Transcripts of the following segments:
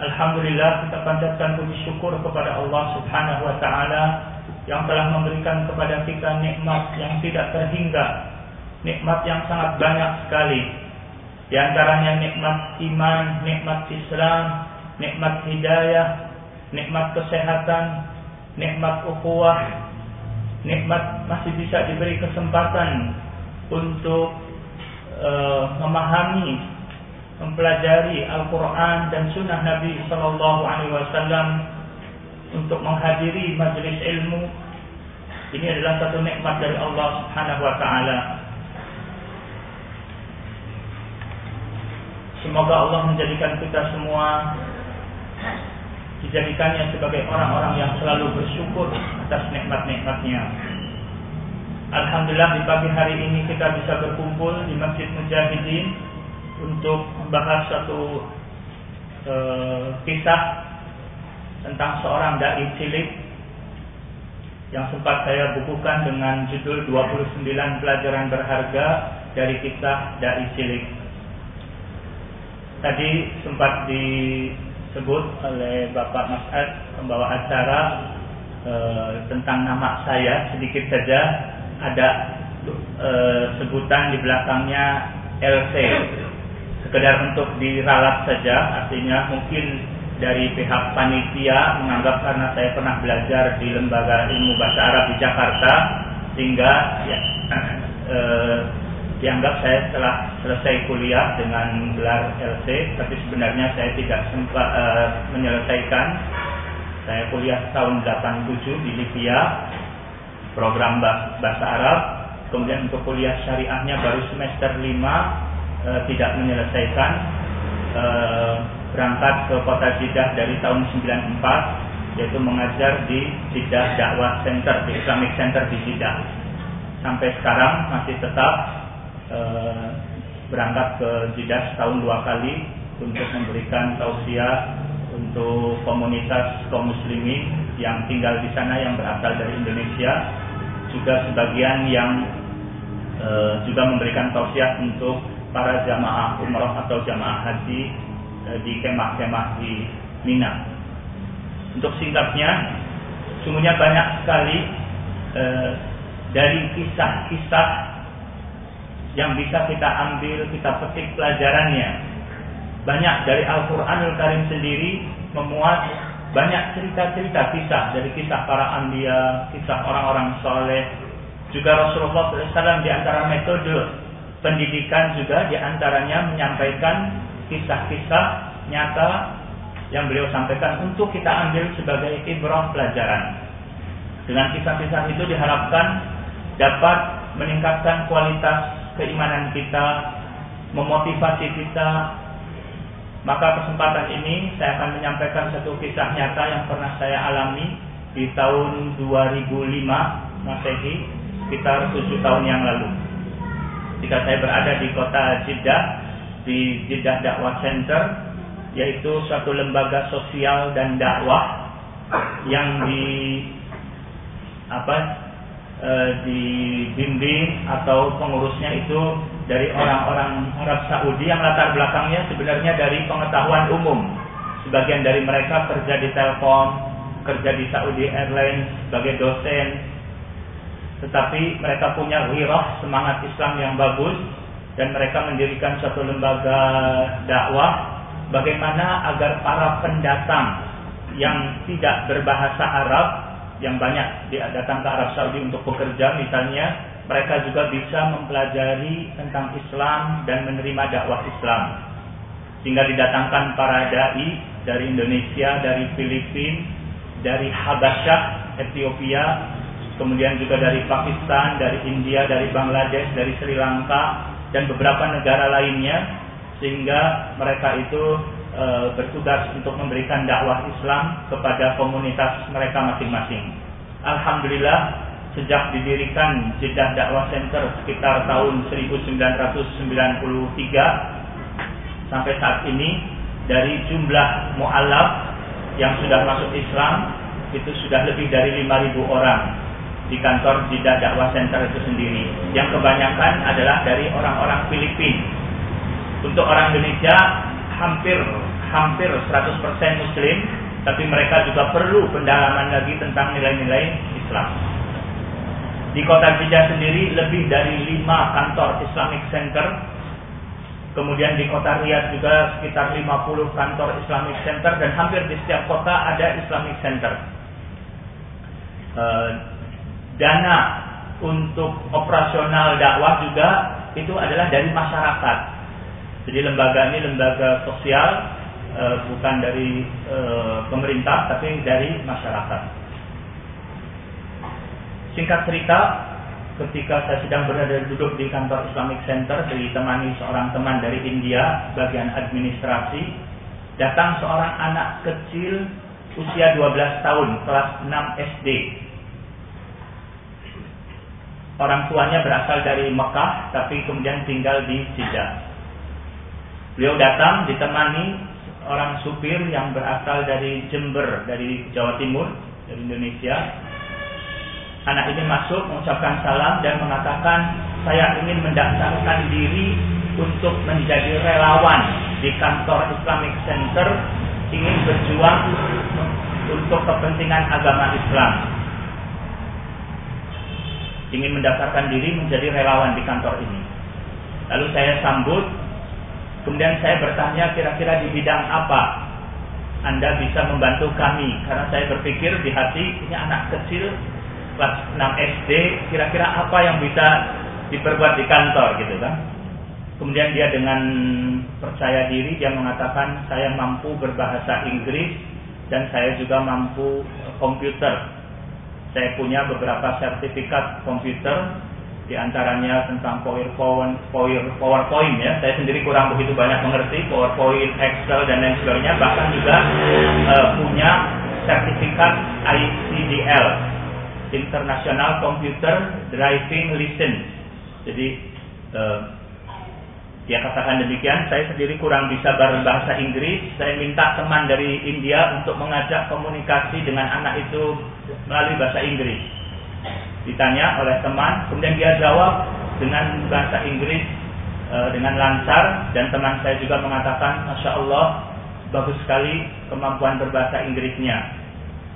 Alhamdulillah kita panjatkan puji syukur kepada Allah Subhanahu wa taala yang telah memberikan kepada kita nikmat yang tidak terhingga, nikmat yang sangat banyak sekali. Di antaranya nikmat iman, nikmat Islam, nikmat hidayah, nikmat kesehatan, nikmat ukhuwah, nikmat masih bisa diberi kesempatan untuk uh, memahami mempelajari Al-Quran dan Sunnah Nabi Sallallahu Alaihi Wasallam untuk menghadiri majelis ilmu ini adalah satu nikmat dari Allah Subhanahu Wa Taala. Semoga Allah menjadikan kita semua dijadikannya sebagai orang-orang yang selalu bersyukur atas nikmat-nikmatnya. Alhamdulillah di pagi hari ini kita bisa berkumpul di Masjid Mujahidin untuk membahas satu e, kisah tentang seorang dai cilik yang sempat saya bukukan dengan judul 29 pelajaran berharga dari kisah dai cilik. Tadi sempat disebut oleh Bapak Mas'ad pembawa acara e, tentang nama saya sedikit saja ada e, sebutan di belakangnya LC sekedar untuk diralat saja artinya mungkin dari pihak panitia menganggap karena saya pernah belajar di lembaga ilmu bahasa Arab di Jakarta sehingga ya, eh, dianggap saya telah selesai kuliah dengan gelar LC tapi sebenarnya saya tidak sempat eh, menyelesaikan. Saya kuliah tahun 87 di Libya program bahasa Arab. Kemudian untuk kuliah syariahnya baru semester 5 e, tidak menyelesaikan e, berangkat ke kota Jeddah dari tahun 94 yaitu mengajar di Jeddah Dakwah Center di Islamic Center di Jeddah. Sampai sekarang masih tetap e, berangkat ke Jeddah setahun dua kali untuk memberikan tausiah untuk komunitas kaum muslimin yang tinggal di sana yang berasal dari Indonesia. Juga sebagian yang e, juga memberikan tausiah untuk para jamaah umroh atau jamaah haji eh, di kemah-kemah di Mina. Untuk singkatnya, sungguhnya banyak sekali eh, dari kisah-kisah yang bisa kita ambil, kita petik pelajarannya. Banyak dari Al-Quranul Karim sendiri memuat banyak cerita-cerita kisah dari kisah para ambia, kisah orang-orang soleh. Juga Rasulullah SAW di antara metode pendidikan juga di antaranya menyampaikan kisah-kisah nyata yang beliau sampaikan untuk kita ambil sebagai ibrah pelajaran. Dengan kisah-kisah itu diharapkan dapat meningkatkan kualitas keimanan kita, memotivasi kita. Maka kesempatan ini saya akan menyampaikan satu kisah nyata yang pernah saya alami di tahun 2005 Masehi, sekitar tujuh tahun yang lalu ketika saya berada di kota Jeddah di Jeddah Dakwah Center yaitu suatu lembaga sosial dan dakwah yang di apa e, dibimbing atau pengurusnya itu dari orang-orang Arab Saudi yang latar belakangnya sebenarnya dari pengetahuan umum. Sebagian dari mereka kerja di Telkom, kerja di Saudi Airlines sebagai dosen, tetapi mereka punya wirah semangat Islam yang bagus dan mereka mendirikan suatu lembaga dakwah bagaimana agar para pendatang yang tidak berbahasa Arab yang banyak datang ke Arab Saudi untuk bekerja misalnya mereka juga bisa mempelajari tentang Islam dan menerima dakwah Islam. Sehingga didatangkan para dai dari Indonesia, dari Filipina, dari Habasyah, Ethiopia, kemudian juga dari Pakistan, dari India, dari Bangladesh, dari Sri Lanka dan beberapa negara lainnya sehingga mereka itu e, bertugas untuk memberikan dakwah Islam kepada komunitas mereka masing-masing. Alhamdulillah sejak didirikan Jeddah Dakwah Center sekitar tahun 1993 sampai saat ini dari jumlah mu'alaf yang sudah masuk Islam itu sudah lebih dari 5.000 orang di kantor Jeddah Dakwah Center itu sendiri. Yang kebanyakan adalah dari orang-orang Filipina. Untuk orang Indonesia hampir hampir 100% Muslim, tapi mereka juga perlu pendalaman lagi tentang nilai-nilai Islam. Di kota Jeddah sendiri lebih dari 5 kantor Islamic Center. Kemudian di kota Riyadh juga sekitar 50 kantor Islamic Center dan hampir di setiap kota ada Islamic Center. Uh, dana untuk operasional dakwah juga itu adalah dari masyarakat. Jadi lembaga ini lembaga sosial e, bukan dari e, pemerintah tapi dari masyarakat. Singkat cerita, ketika saya sedang berada duduk di kantor Islamic Center ditemani seorang teman dari India bagian administrasi, datang seorang anak kecil usia 12 tahun kelas 6 SD Orang tuanya berasal dari Mekah tapi kemudian tinggal di Jeddah. Beliau datang ditemani orang supir yang berasal dari Jember, dari Jawa Timur, dari Indonesia. Anak ini masuk mengucapkan salam dan mengatakan, saya ingin mendaftarkan diri untuk menjadi relawan di kantor Islamic Center, ingin berjuang untuk kepentingan agama Islam ingin mendaftarkan diri menjadi relawan di kantor ini. Lalu saya sambut, kemudian saya bertanya kira-kira di bidang apa Anda bisa membantu kami karena saya berpikir di hati ini anak kecil kelas 6 SD kira-kira apa yang bisa diperbuat di kantor gitu kan. Kemudian dia dengan percaya diri dia mengatakan saya mampu berbahasa Inggris dan saya juga mampu komputer saya punya beberapa sertifikat komputer di antaranya tentang PowerPoint, PowerPoint ya. Saya sendiri kurang begitu banyak mengerti PowerPoint, Excel dan lain sebagainya. Bahkan juga uh, punya sertifikat ICDL, International Computer Driving License. Jadi uh, dia katakan demikian, saya sendiri kurang bisa berbahasa Inggris. Saya minta teman dari India untuk mengajak komunikasi dengan anak itu melalui bahasa Inggris. Ditanya oleh teman, kemudian dia jawab dengan bahasa Inggris e, dengan lancar dan teman saya juga mengatakan, masya Allah, bagus sekali kemampuan berbahasa Inggrisnya.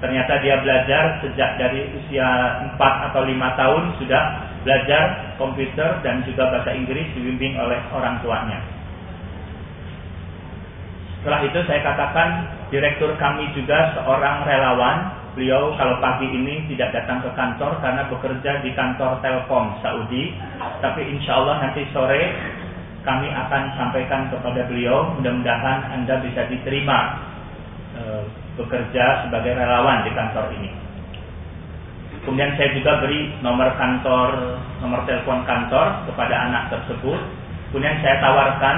Ternyata dia belajar sejak dari usia 4 atau 5 tahun sudah belajar komputer dan juga bahasa Inggris dibimbing oleh orang tuanya. Setelah itu saya katakan direktur kami juga seorang relawan. Beliau kalau pagi ini tidak datang ke kantor karena bekerja di kantor Telkom Saudi. Tapi insya Allah nanti sore kami akan sampaikan kepada beliau. Mudah-mudahan Anda bisa diterima bekerja sebagai relawan di kantor ini. Kemudian saya juga beri nomor kantor, nomor telepon kantor kepada anak tersebut. Kemudian saya tawarkan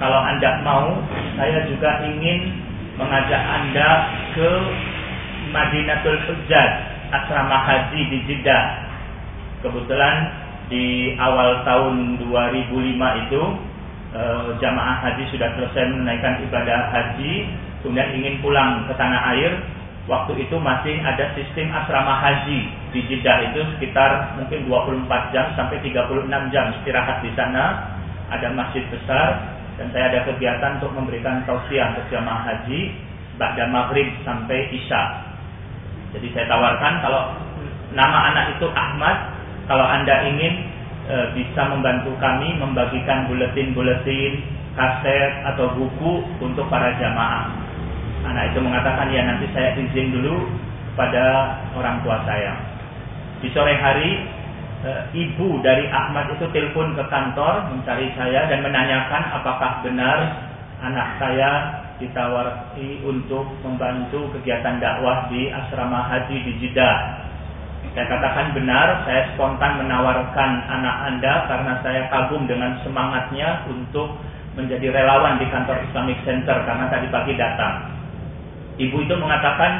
kalau Anda mau, saya juga ingin mengajak Anda ke Madinatul Hujjaj, asrama haji di Jeddah. Kebetulan di awal tahun 2005 itu eh, jamaah haji sudah selesai menunaikan ibadah haji kemudian ingin pulang ke tanah air, waktu itu masih ada sistem asrama haji di Jeddah itu sekitar mungkin 24 jam sampai 36 jam istirahat di sana. Ada masjid besar dan saya ada kegiatan untuk memberikan tausiah untuk jamaah haji pada maghrib sampai isya. Jadi saya tawarkan kalau nama anak itu Ahmad, kalau anda ingin e, bisa membantu kami membagikan buletin-buletin, kaset atau buku untuk para jamaah. Anak itu mengatakan ya nanti saya izin dulu kepada orang tua saya. Di sore hari e, ibu dari Ahmad itu telepon ke kantor mencari saya dan menanyakan apakah benar anak saya ditawari untuk membantu kegiatan dakwah di asrama haji di Jeddah. Saya katakan benar, saya spontan menawarkan anak Anda karena saya kagum dengan semangatnya untuk menjadi relawan di kantor Islamic Center karena tadi pagi datang. Ibu itu mengatakan,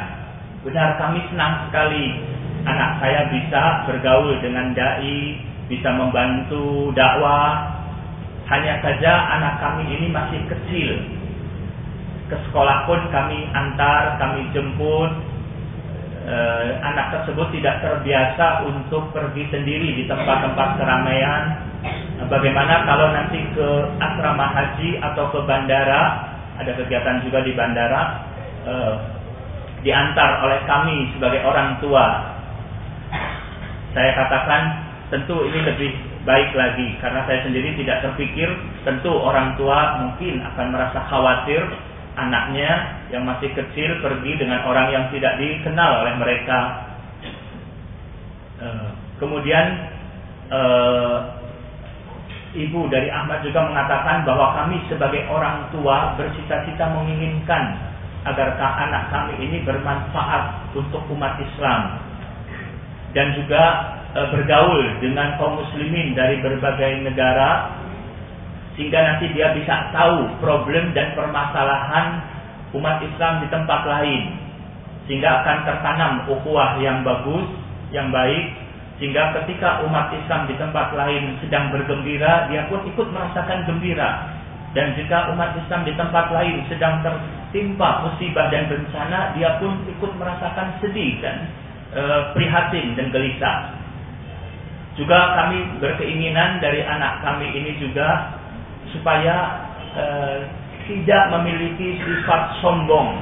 benar kami senang sekali anak saya bisa bergaul dengan dai, bisa membantu dakwah. Hanya saja anak kami ini masih kecil. Ke sekolah pun kami antar, kami jemput. E, anak tersebut tidak terbiasa untuk pergi sendiri di tempat-tempat keramaian. Bagaimana kalau nanti ke asrama haji atau ke bandara, ada kegiatan juga di bandara, e, diantar oleh kami sebagai orang tua. Saya katakan tentu ini lebih baik lagi karena saya sendiri tidak terpikir tentu orang tua mungkin akan merasa khawatir anaknya yang masih kecil pergi dengan orang yang tidak dikenal oleh mereka. Eh, kemudian eh, ibu dari Ahmad juga mengatakan bahwa kami sebagai orang tua bercita-cita menginginkan agar anak kami ini bermanfaat untuk umat Islam dan juga eh, bergaul dengan kaum muslimin dari berbagai negara sehingga nanti dia bisa tahu problem dan permasalahan umat Islam di tempat lain. Sehingga akan tertanam ukhuwah yang bagus, yang baik. Sehingga ketika umat Islam di tempat lain sedang bergembira dia pun ikut merasakan gembira. Dan jika umat Islam di tempat lain sedang tertimpa musibah dan bencana dia pun ikut merasakan sedih dan e, prihatin dan gelisah. Juga kami berkeinginan dari anak kami ini juga supaya eh, tidak memiliki sifat sombong,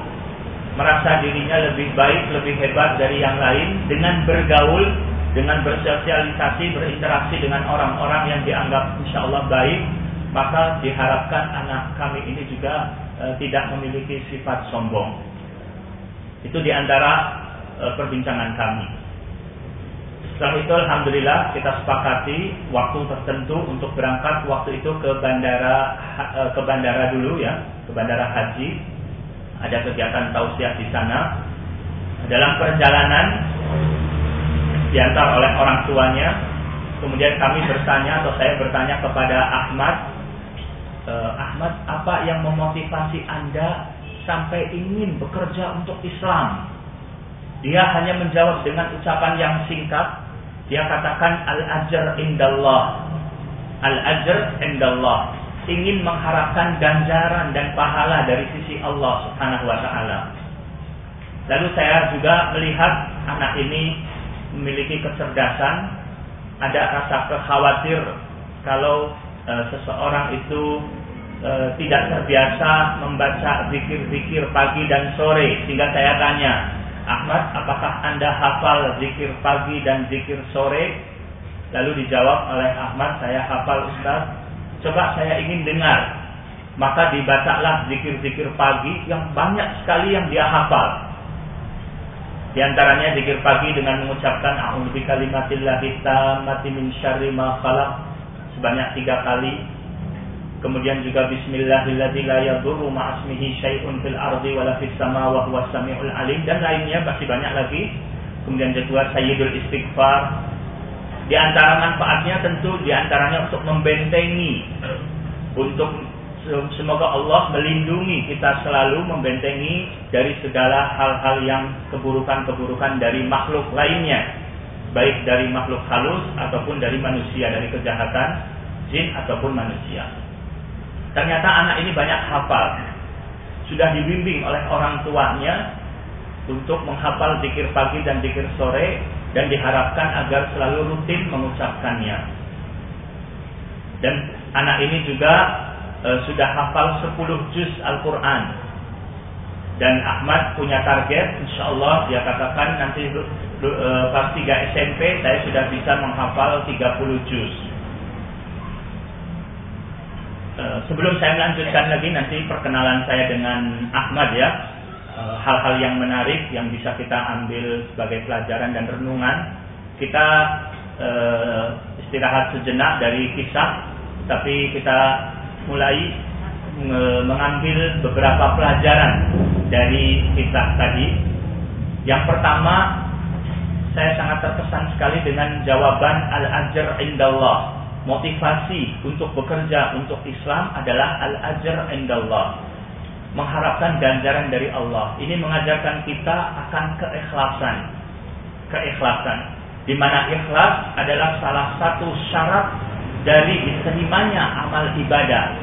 merasa dirinya lebih baik, lebih hebat dari yang lain dengan bergaul, dengan bersosialisasi, berinteraksi dengan orang-orang yang dianggap insya Allah baik, maka diharapkan anak kami ini juga eh, tidak memiliki sifat sombong. Itu di antara eh, perbincangan kami. Setelah itu alhamdulillah kita sepakati waktu tertentu untuk berangkat waktu itu ke bandara eh, ke bandara dulu ya, ke bandara haji. Ada kegiatan tausiah di sana. Dalam perjalanan diantar oleh orang tuanya, kemudian kami bertanya atau saya bertanya kepada Ahmad, eh, Ahmad apa yang memotivasi Anda sampai ingin bekerja untuk Islam? Dia hanya menjawab dengan ucapan yang singkat, dia katakan al-ajr indallah. Al-ajr indallah. Ingin mengharapkan ganjaran dan pahala dari sisi Allah Subhanahu wa taala. Lalu saya juga melihat anak ini memiliki kecerdasan, ada rasa kekhawatir kalau e, seseorang itu e, tidak terbiasa membaca zikir-zikir pagi dan sore sehingga saya tanya, Ahmad, apakah Anda hafal zikir pagi dan zikir sore? Lalu dijawab oleh Ahmad, saya hafal Ustaz. Coba saya ingin dengar. Maka dibacalah zikir-zikir pagi yang banyak sekali yang dia hafal. Di antaranya zikir pagi dengan mengucapkan a'udzu bikalimatillahi tammati min syarri ma sebanyak tiga kali Kemudian juga Bismillahirrahmanirrahim dan lainnya masih banyak lagi. Kemudian kedua Sayyidul Istighfar. Di antara manfaatnya tentu di antaranya untuk membentengi untuk semoga Allah melindungi kita selalu membentengi dari segala hal-hal yang keburukan-keburukan dari makhluk lainnya baik dari makhluk halus ataupun dari manusia dari kejahatan jin ataupun manusia. Ternyata anak ini banyak hafal. Sudah dibimbing oleh orang tuanya untuk menghafal zikir pagi dan zikir sore dan diharapkan agar selalu rutin mengucapkannya. Dan anak ini juga e, sudah hafal 10 juz Al-Quran. Dan Ahmad punya target, insya Allah dia katakan nanti e, pas 3 SMP saya sudah bisa menghafal 30 juz. Eh, sebelum saya melanjutkan lagi nanti perkenalan saya dengan Ahmad ya. Eh, hal-hal yang menarik yang bisa kita ambil sebagai pelajaran dan renungan. Kita uh, istirahat sejenak dari kisah tapi kita mulai mengambil beberapa pelajaran dari kisah tadi. Yang pertama saya sangat terkesan sekali dengan jawaban al-ajr indallah motivasi untuk bekerja untuk Islam adalah al-ajr indallah. Mengharapkan ganjaran dari Allah. Ini mengajarkan kita akan keikhlasan. Keikhlasan. Di mana ikhlas adalah salah satu syarat dari diterimanya amal ibadah.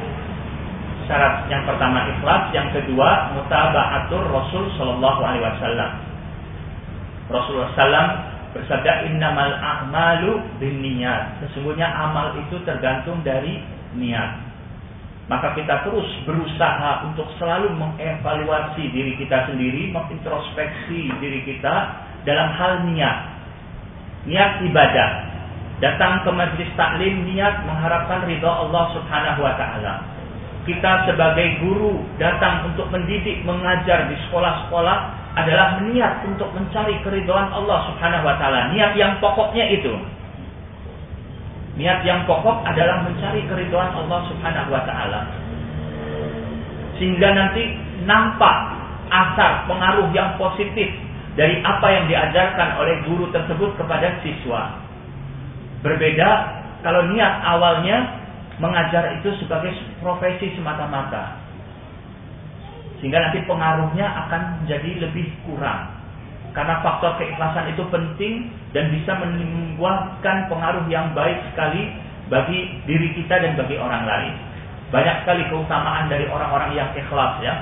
Syarat yang pertama ikhlas, yang kedua mutaba'atur Rasul sallallahu alaihi wasallam. Rasulullah sallam bersabda innamal a'malu binniyat. Sesungguhnya amal itu tergantung dari niat. Maka kita terus berusaha untuk selalu mengevaluasi diri kita sendiri, mengintrospeksi diri kita dalam hal niat. Niat ibadah. Datang ke majlis taklim niat mengharapkan ridha Allah Subhanahu wa taala. Kita sebagai guru datang untuk mendidik, mengajar di sekolah-sekolah adalah niat untuk mencari keridhaan Allah Subhanahu wa taala. Niat yang pokoknya itu. Niat yang pokok adalah mencari keridhaan Allah Subhanahu wa taala. Sehingga nanti nampak asar pengaruh yang positif dari apa yang diajarkan oleh guru tersebut kepada siswa. Berbeda kalau niat awalnya mengajar itu sebagai profesi semata-mata. Sehingga nanti pengaruhnya akan menjadi lebih kurang. Karena faktor keikhlasan itu penting dan bisa membuahkan pengaruh yang baik sekali bagi diri kita dan bagi orang lain. Banyak sekali keutamaan dari orang-orang yang ikhlas ya.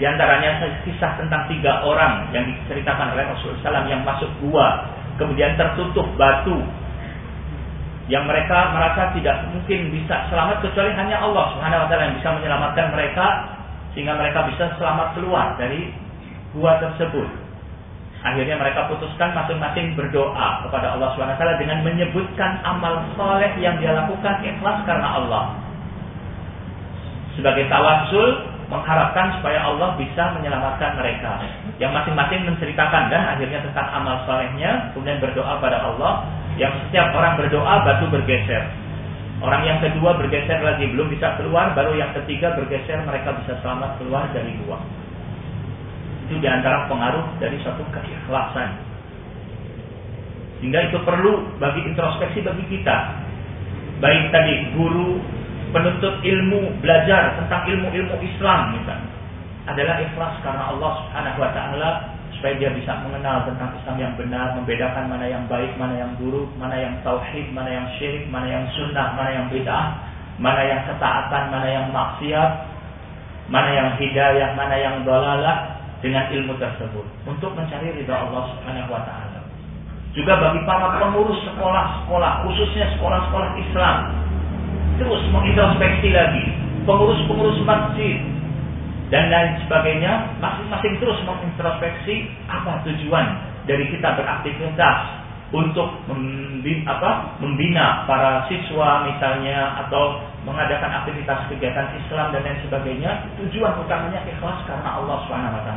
Di antaranya kisah tentang tiga orang yang diceritakan oleh Rasulullah SAW yang masuk gua, kemudian tertutup batu, yang mereka merasa tidak mungkin bisa selamat kecuali hanya Allah Subhanahu wa taala yang bisa menyelamatkan mereka sehingga mereka bisa selamat keluar dari gua tersebut. Akhirnya mereka putuskan masing-masing berdoa kepada Allah SWT dengan menyebutkan amal soleh yang dia lakukan ikhlas karena Allah. Sebagai tawasul mengharapkan supaya Allah bisa menyelamatkan mereka. Yang masing-masing menceritakan dan akhirnya tentang amal solehnya, kemudian berdoa pada Allah. Yang setiap orang berdoa batu bergeser. Orang yang kedua bergeser lagi belum bisa keluar, baru yang ketiga bergeser mereka bisa selamat keluar dari gua. Itu di antara pengaruh dari suatu keikhlasan. Sehingga itu perlu bagi introspeksi bagi kita. Baik tadi guru penuntut ilmu belajar tentang ilmu-ilmu Islam misalnya adalah ikhlas karena Allah Subhanahu wa taala supaya dia bisa mengenal tentang Islam yang benar, membedakan mana yang baik, mana yang buruk, mana yang tauhid, mana yang syirik, mana yang sunnah, mana yang bid'ah, mana yang ketaatan, mana yang maksiat, mana yang hidayah, mana yang dolalah dengan ilmu tersebut untuk mencari ridha Allah Subhanahu wa taala. Juga bagi para pengurus sekolah-sekolah, khususnya sekolah-sekolah Islam, terus mengintrospeksi lagi pengurus-pengurus masjid, dan lain sebagainya masing-masing terus mengintrospeksi apa tujuan dari kita beraktivitas untuk membina, apa, membina para siswa misalnya atau mengadakan aktivitas kegiatan Islam dan lain sebagainya tujuan utamanya ikhlas karena Allah swt.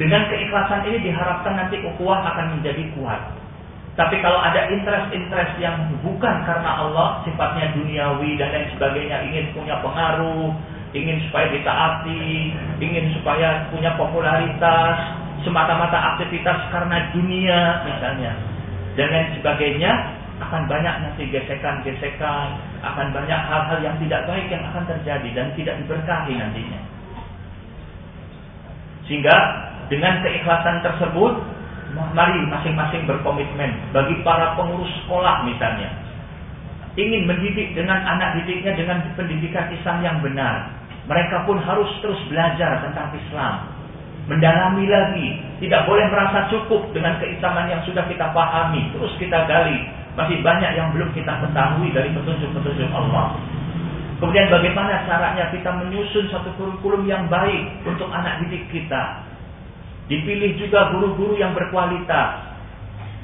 Dengan keikhlasan ini diharapkan nanti ukhuwah akan menjadi kuat. Tapi kalau ada interest-interest yang bukan karena Allah, sifatnya duniawi dan lain sebagainya, ingin punya pengaruh, ingin supaya ditaati, ingin supaya punya popularitas, semata-mata aktivitas karena dunia misalnya, dan lain sebagainya, akan banyak nanti gesekan-gesekan, akan banyak hal-hal yang tidak baik yang akan terjadi dan tidak diberkahi nantinya. Sehingga dengan keikhlasan tersebut, mari masing-masing berkomitmen bagi para pengurus sekolah misalnya, ingin mendidik dengan anak didiknya dengan pendidikan Islam yang benar. Mereka pun harus terus belajar tentang Islam. Mendalami lagi. Tidak boleh merasa cukup dengan keislaman yang sudah kita pahami. Terus kita gali. Masih banyak yang belum kita ketahui dari petunjuk-petunjuk Allah. Kemudian bagaimana caranya kita menyusun satu kurikulum yang baik untuk anak didik kita. Dipilih juga guru-guru yang berkualitas.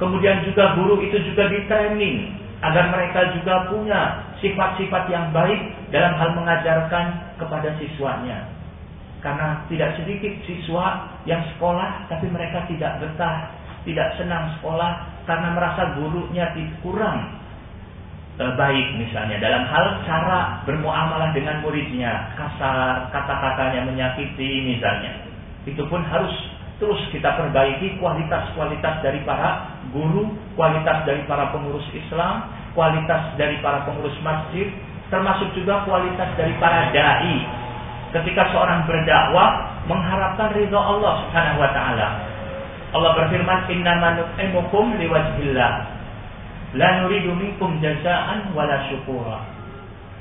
Kemudian juga guru itu juga di training agar mereka juga punya sifat-sifat yang baik dalam hal mengajarkan kepada siswanya. Karena tidak sedikit siswa yang sekolah tapi mereka tidak betah, tidak senang sekolah karena merasa gurunya kurang e, baik misalnya dalam hal cara bermuamalah dengan muridnya, kasar, kata-katanya menyakiti misalnya. Itu pun harus terus kita perbaiki kualitas-kualitas dari para guru, kualitas dari para pengurus Islam kualitas dari para pengurus masjid, termasuk juga kualitas dari para dai. Ketika seorang berdakwah mengharapkan ridho Allah Subhanahu wa taala. Allah berfirman, "Innama nut'imukum liwajhillah. La nuridu minkum jazaan wala syukura."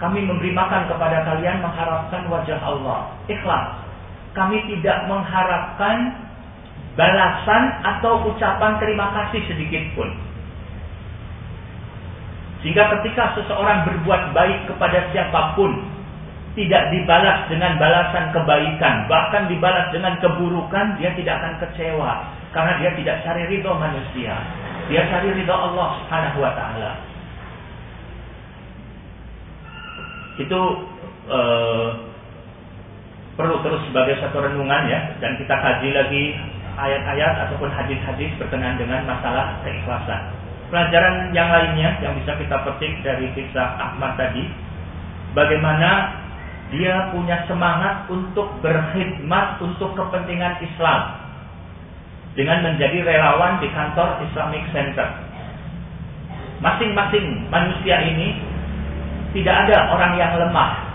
Kami memberi makan kepada kalian mengharapkan wajah Allah. Ikhlas. Kami tidak mengharapkan balasan atau ucapan terima kasih sedikit pun. Sehingga ketika seseorang berbuat baik kepada siapa pun, tidak dibalas dengan balasan kebaikan, bahkan dibalas dengan keburukan, dia tidak akan kecewa. Karena dia tidak cari ridho manusia. Dia cari ridho Allah subhanahu wa ta'ala. Itu uh, perlu terus sebagai satu renungan ya. Dan kita kaji lagi ayat-ayat ataupun hadis-hadis berkenaan dengan masalah keikhlasan. Pelajaran yang lainnya yang bisa kita petik dari kisah Ahmad tadi, bagaimana dia punya semangat untuk berkhidmat untuk kepentingan Islam dengan menjadi relawan di kantor Islamic Center. Masing-masing manusia ini tidak ada orang yang lemah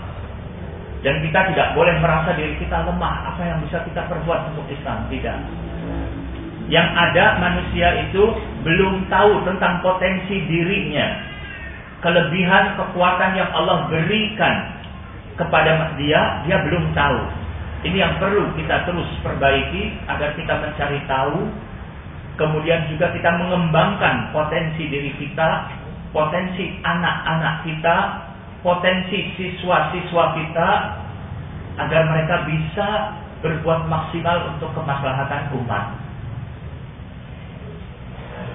dan kita tidak boleh merasa diri kita lemah. Apa yang bisa kita perbuat untuk Islam? Tidak. Yang ada manusia itu belum tahu tentang potensi dirinya. Kelebihan kekuatan yang Allah berikan kepada dia, dia belum tahu. Ini yang perlu kita terus perbaiki agar kita mencari tahu. Kemudian juga kita mengembangkan potensi diri kita, potensi anak-anak kita, potensi siswa-siswa kita agar mereka bisa berbuat maksimal untuk kemaslahatan umat.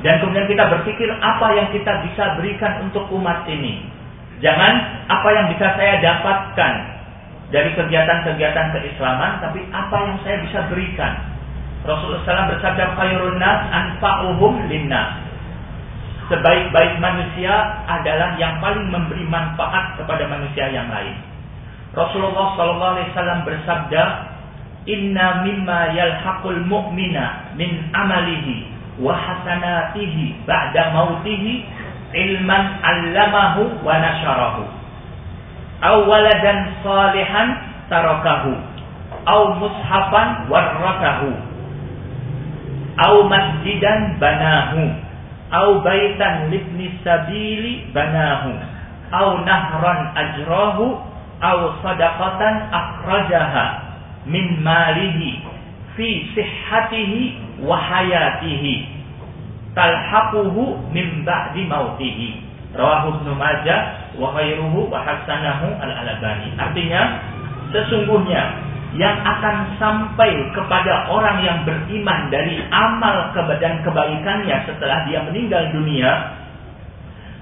Dan kemudian kita berpikir apa yang kita bisa berikan untuk umat ini. Jangan apa yang bisa saya dapatkan dari kegiatan-kegiatan keislaman, tapi apa yang saya bisa berikan. Rasulullah SAW bersabda, "Khairun nas anfa'uhum linnas." Sebaik-baik manusia adalah yang paling memberi manfaat kepada manusia yang lain. Rasulullah SAW bersabda, "Inna mimma yalhaqul mu'mina min amalihi wa hasanatihi ba'da mautihi ilman 'allamahu wa nasharahu. Aw waladan salihan tarakahu. Aw mushafan warrakahu. Aw masjidan banahu. Aw baitan libni sabili banahu. Aw nahran ajrahu. Aw sadaqatan min malihi fi sihhatihi wa hayatihi talhaquhu min ba'di mautihi. Rawahu Ibnu Majah wa ghairuhu wa hasanahu al-Albani. Artinya sesungguhnya yang akan sampai kepada orang yang beriman dari amal dan kebaikannya setelah dia meninggal dunia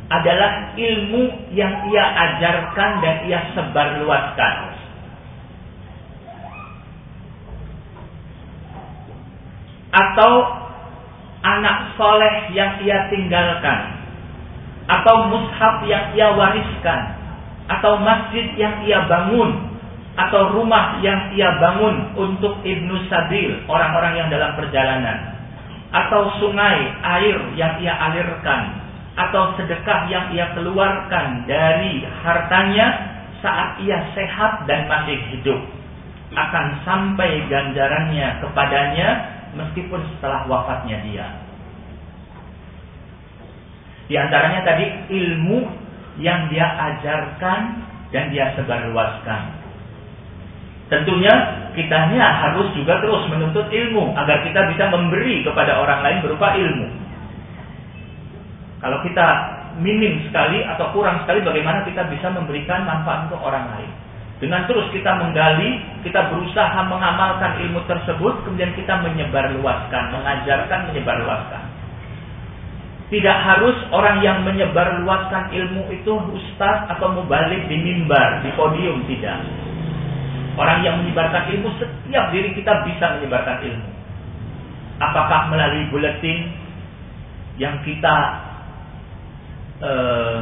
adalah ilmu yang ia ajarkan dan ia sebarluaskan atau anak soleh yang ia tinggalkan. Atau mushaf yang ia wariskan. Atau masjid yang ia bangun. Atau rumah yang ia bangun untuk ibnu sabil orang-orang yang dalam perjalanan. Atau sungai air yang ia alirkan. Atau sedekah yang ia keluarkan dari hartanya saat ia sehat dan masih hidup. Akan sampai ganjarannya kepadanya meskipun setelah wafatnya dia. Di antaranya tadi ilmu yang dia ajarkan dan dia sebarluaskan. Tentunya kita harus juga terus menuntut ilmu agar kita bisa memberi kepada orang lain berupa ilmu. Kalau kita minim sekali atau kurang sekali bagaimana kita bisa memberikan manfaat untuk orang lain. Dengan terus kita menggali, kita berusaha mengamalkan ilmu tersebut, kemudian kita menyebarluaskan, mengajarkan, menyebarluaskan. Tidak harus orang yang menyebarluaskan ilmu itu ustaz atau mubalik di mimbar, di podium, tidak. Orang yang menyebarkan ilmu, setiap diri kita bisa menyebarkan ilmu. Apakah melalui buletin yang kita eh,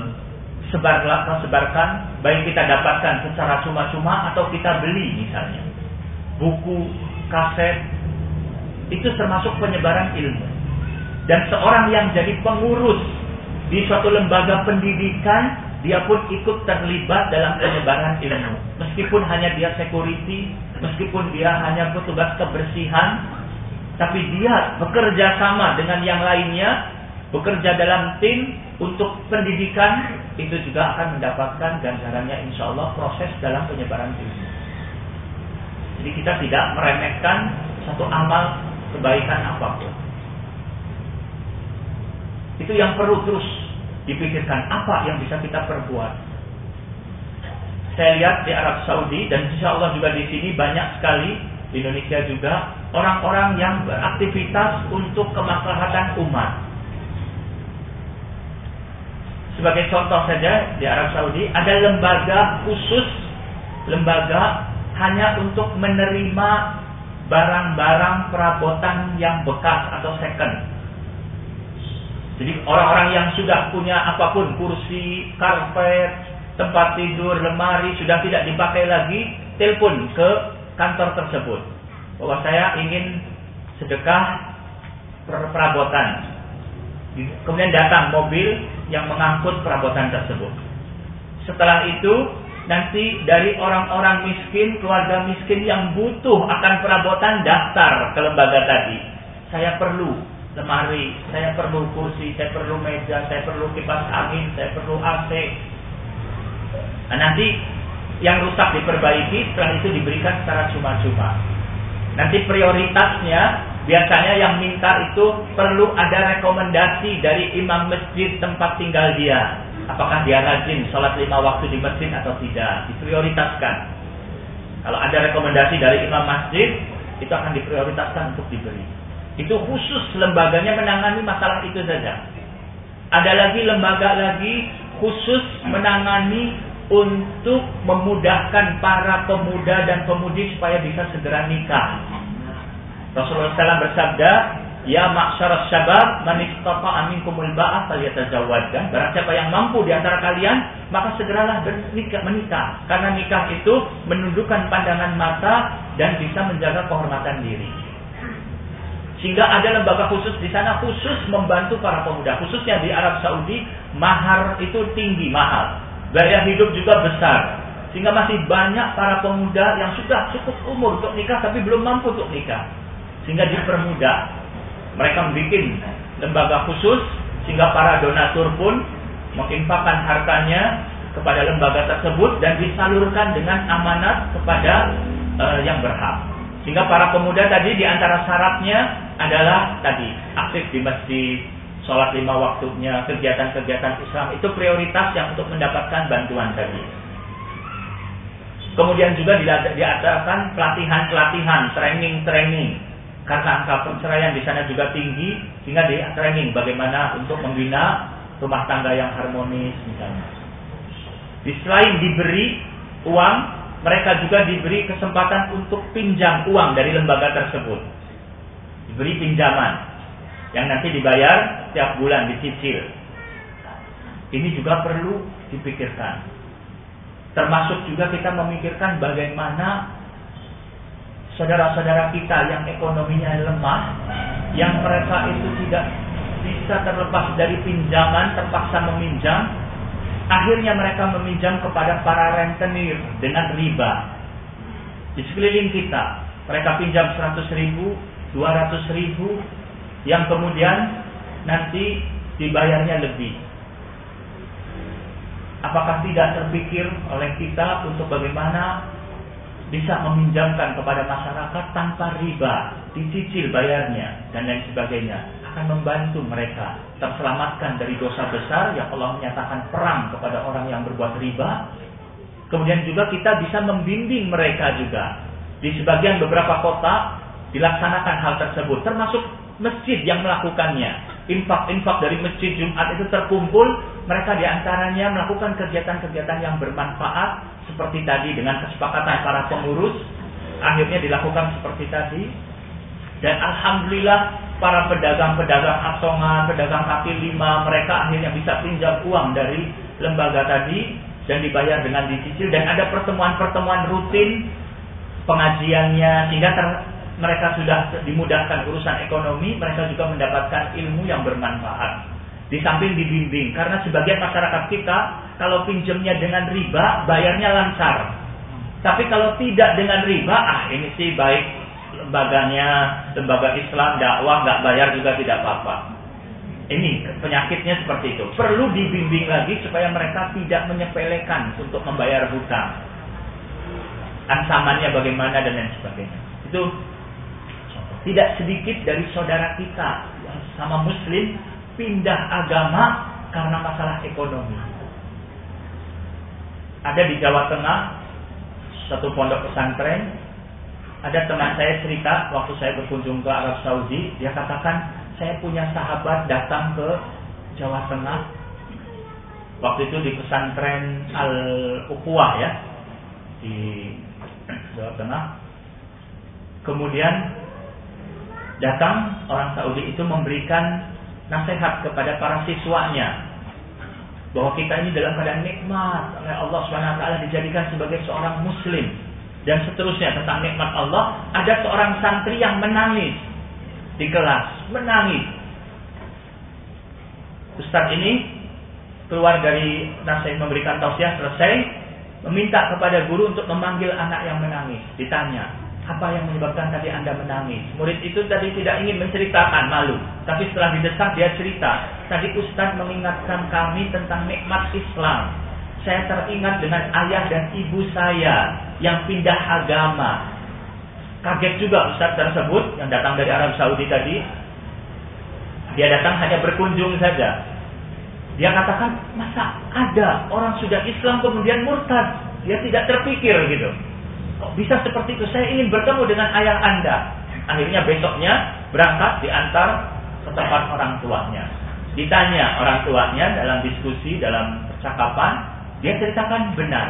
sebarlah sebarkan baik kita dapatkan secara cuma-cuma atau kita beli misalnya buku kaset itu termasuk penyebaran ilmu dan seorang yang jadi pengurus di suatu lembaga pendidikan dia pun ikut terlibat dalam penyebaran ilmu. Meskipun hanya dia security, meskipun dia hanya petugas kebersihan, tapi dia bekerja sama dengan yang lainnya, bekerja dalam tim untuk pendidikan, itu juga akan mendapatkan ganjarannya insya Allah proses dalam penyebaran ilmu. Jadi kita tidak meremehkan satu amal kebaikan apa pun. Itu yang perlu terus dipikirkan apa yang bisa kita perbuat. Saya lihat di Arab Saudi dan insya Allah juga di sini banyak sekali di Indonesia juga orang-orang yang beraktivitas untuk kemaslahatan umat. Sebagai contoh saja di Arab Saudi ada lembaga khusus lembaga hanya untuk menerima barang-barang perabotan yang bekas atau second jadi orang-orang yang sudah punya apa pun, kursi, karpet, tempat tidur, lemari, sudah tidak dipakai lagi, telepon ke kantor tersebut. Bahwa saya ingin sedekah perabotan. Kemudian datang mobil yang mengangkut perabotan tersebut. Setelah itu, nanti dari orang-orang miskin, keluarga miskin yang butuh akan perabotan daftar ke lembaga tadi. Saya perlu lemari, saya perlu kursi, saya perlu meja, saya perlu kipas angin, saya perlu AC. Nah, nanti yang rusak diperbaiki, setelah itu diberikan secara cuma-cuma. Nanti prioritasnya biasanya yang minta itu perlu ada rekomendasi dari imam masjid tempat tinggal dia. Apakah dia rajin sholat lima waktu di masjid atau tidak? Diprioritaskan. Kalau ada rekomendasi dari imam masjid, itu akan diprioritaskan untuk diberi. Itu khusus lembaganya menangani masalah itu saja. Ada lagi lembaga lagi khusus menangani untuk memudahkan para pemuda dan pemudi supaya bisa segera nikah. Rasulullah SAW bersabda, Ya maksyar syabab man istata'a minkumul ba'ah falyatazawwaj. Barang siapa yang mampu di antara kalian, maka segeralah bernikah menikah. Karena nikah itu menundukkan pandangan mata dan bisa menjaga kehormatan diri. Sehingga ada lembaga khusus di sana khusus membantu para pemuda. Khususnya di Arab Saudi, mahar itu tinggi, mahal. Gaya hidup juga besar. Sehingga masih banyak para pemuda yang sudah cukup umur untuk nikah tapi belum mampu untuk nikah. Sehingga dipermudah. Mereka membuat lembaga khusus sehingga para donatur pun menginfakkan hartanya kepada lembaga tersebut dan disalurkan dengan amanat kepada uh, yang berhak. Sehingga para pemuda tadi di antara syaratnya adalah tadi aktif di masjid, sholat lima waktunya, kegiatan-kegiatan Islam itu prioritas yang untuk mendapatkan bantuan tadi. Kemudian juga diadakan pelatihan-pelatihan, training-training. Karena angka perceraian di sana juga tinggi, sehingga di training bagaimana untuk membina rumah tangga yang harmonis misalnya. Di selain diberi uang, mereka juga diberi kesempatan untuk pinjam uang dari lembaga tersebut diberi pinjaman yang nanti dibayar setiap bulan dicicil. Ini juga perlu dipikirkan. Termasuk juga kita memikirkan bagaimana saudara-saudara kita yang ekonominya lemah, yang mereka itu tidak bisa terlepas dari pinjaman, terpaksa meminjam, akhirnya mereka meminjam kepada para rentenir dengan riba. Di sekeliling kita, mereka pinjam 100 ribu, 200 ribu yang kemudian nanti dibayarnya lebih. Apakah tidak terpikir oleh kita untuk bagaimana bisa meminjamkan kepada masyarakat tanpa riba, dicicil bayarnya dan lain sebagainya akan membantu mereka terselamatkan dari dosa besar yang Allah menyatakan perang kepada orang yang berbuat riba. Kemudian juga kita bisa membimbing mereka juga. Di sebagian beberapa kota dilaksanakan hal tersebut termasuk masjid yang melakukannya infak-infak dari masjid Jumat itu terkumpul mereka di antaranya melakukan kegiatan-kegiatan yang bermanfaat seperti tadi dengan kesepakatan para pengurus akhirnya dilakukan seperti tadi dan alhamdulillah para pedagang-pedagang asongan, pedagang kaki lima mereka akhirnya bisa pinjam uang dari lembaga tadi dan dibayar dengan dicicil dan ada pertemuan-pertemuan rutin pengajiannya sehingga mereka sudah dimudahkan urusan ekonomi, mereka juga mendapatkan ilmu yang bermanfaat. Di samping dibimbing, karena sebagian masyarakat kita kalau pinjamnya dengan riba, bayarnya lancar. Tapi kalau tidak dengan riba, ah ini sih baik lembaganya, lembaga Islam, dakwah nggak bayar juga tidak apa-apa. Ini penyakitnya seperti itu. Perlu dibimbing lagi supaya mereka tidak menyepelekan untuk membayar hutang. Ancamannya bagaimana dan lain sebagainya. Itu tidak sedikit dari saudara kita sama muslim pindah agama karena masalah ekonomi. Ada di Jawa Tengah satu pondok pesantren. Ada teman saya cerita waktu saya berkunjung ke Arab Saudi, dia katakan saya punya sahabat datang ke Jawa Tengah. Waktu itu di pesantren Al Ukhuwah ya di Jawa Tengah. Kemudian datang orang Saudi itu memberikan nasihat kepada para siswanya bahwa kita ini dalam keadaan nikmat. Oleh Allah SWT dijadikan sebagai seorang muslim. Dan seterusnya tentang nikmat Allah ada seorang santri yang menangis di kelas menangis. Ustaz ini keluar dari nasihat memberikan tausiah selesai meminta kepada guru untuk memanggil anak yang menangis. Ditanya apa yang menyebabkan tadi Anda menangis? Murid itu tadi tidak ingin menceritakan, malu. Tapi setelah didesak dia cerita. Tadi Ustaz mengingatkan kami tentang nikmat Islam. Saya teringat dengan ayah dan ibu saya yang pindah agama. Kaget juga Ustaz tersebut yang datang dari Arab Saudi tadi. Dia datang hanya berkunjung saja. Dia katakan, masa ada orang sudah Islam kemudian murtad? Dia tidak terpikir gitu. Kok bisa seperti itu? Saya ingin bertemu dengan ayah anda. Akhirnya besoknya berangkat diantar ke tempat orang tuanya. Ditanya orang tuanya dalam diskusi, dalam percakapan, dia ceritakan benar.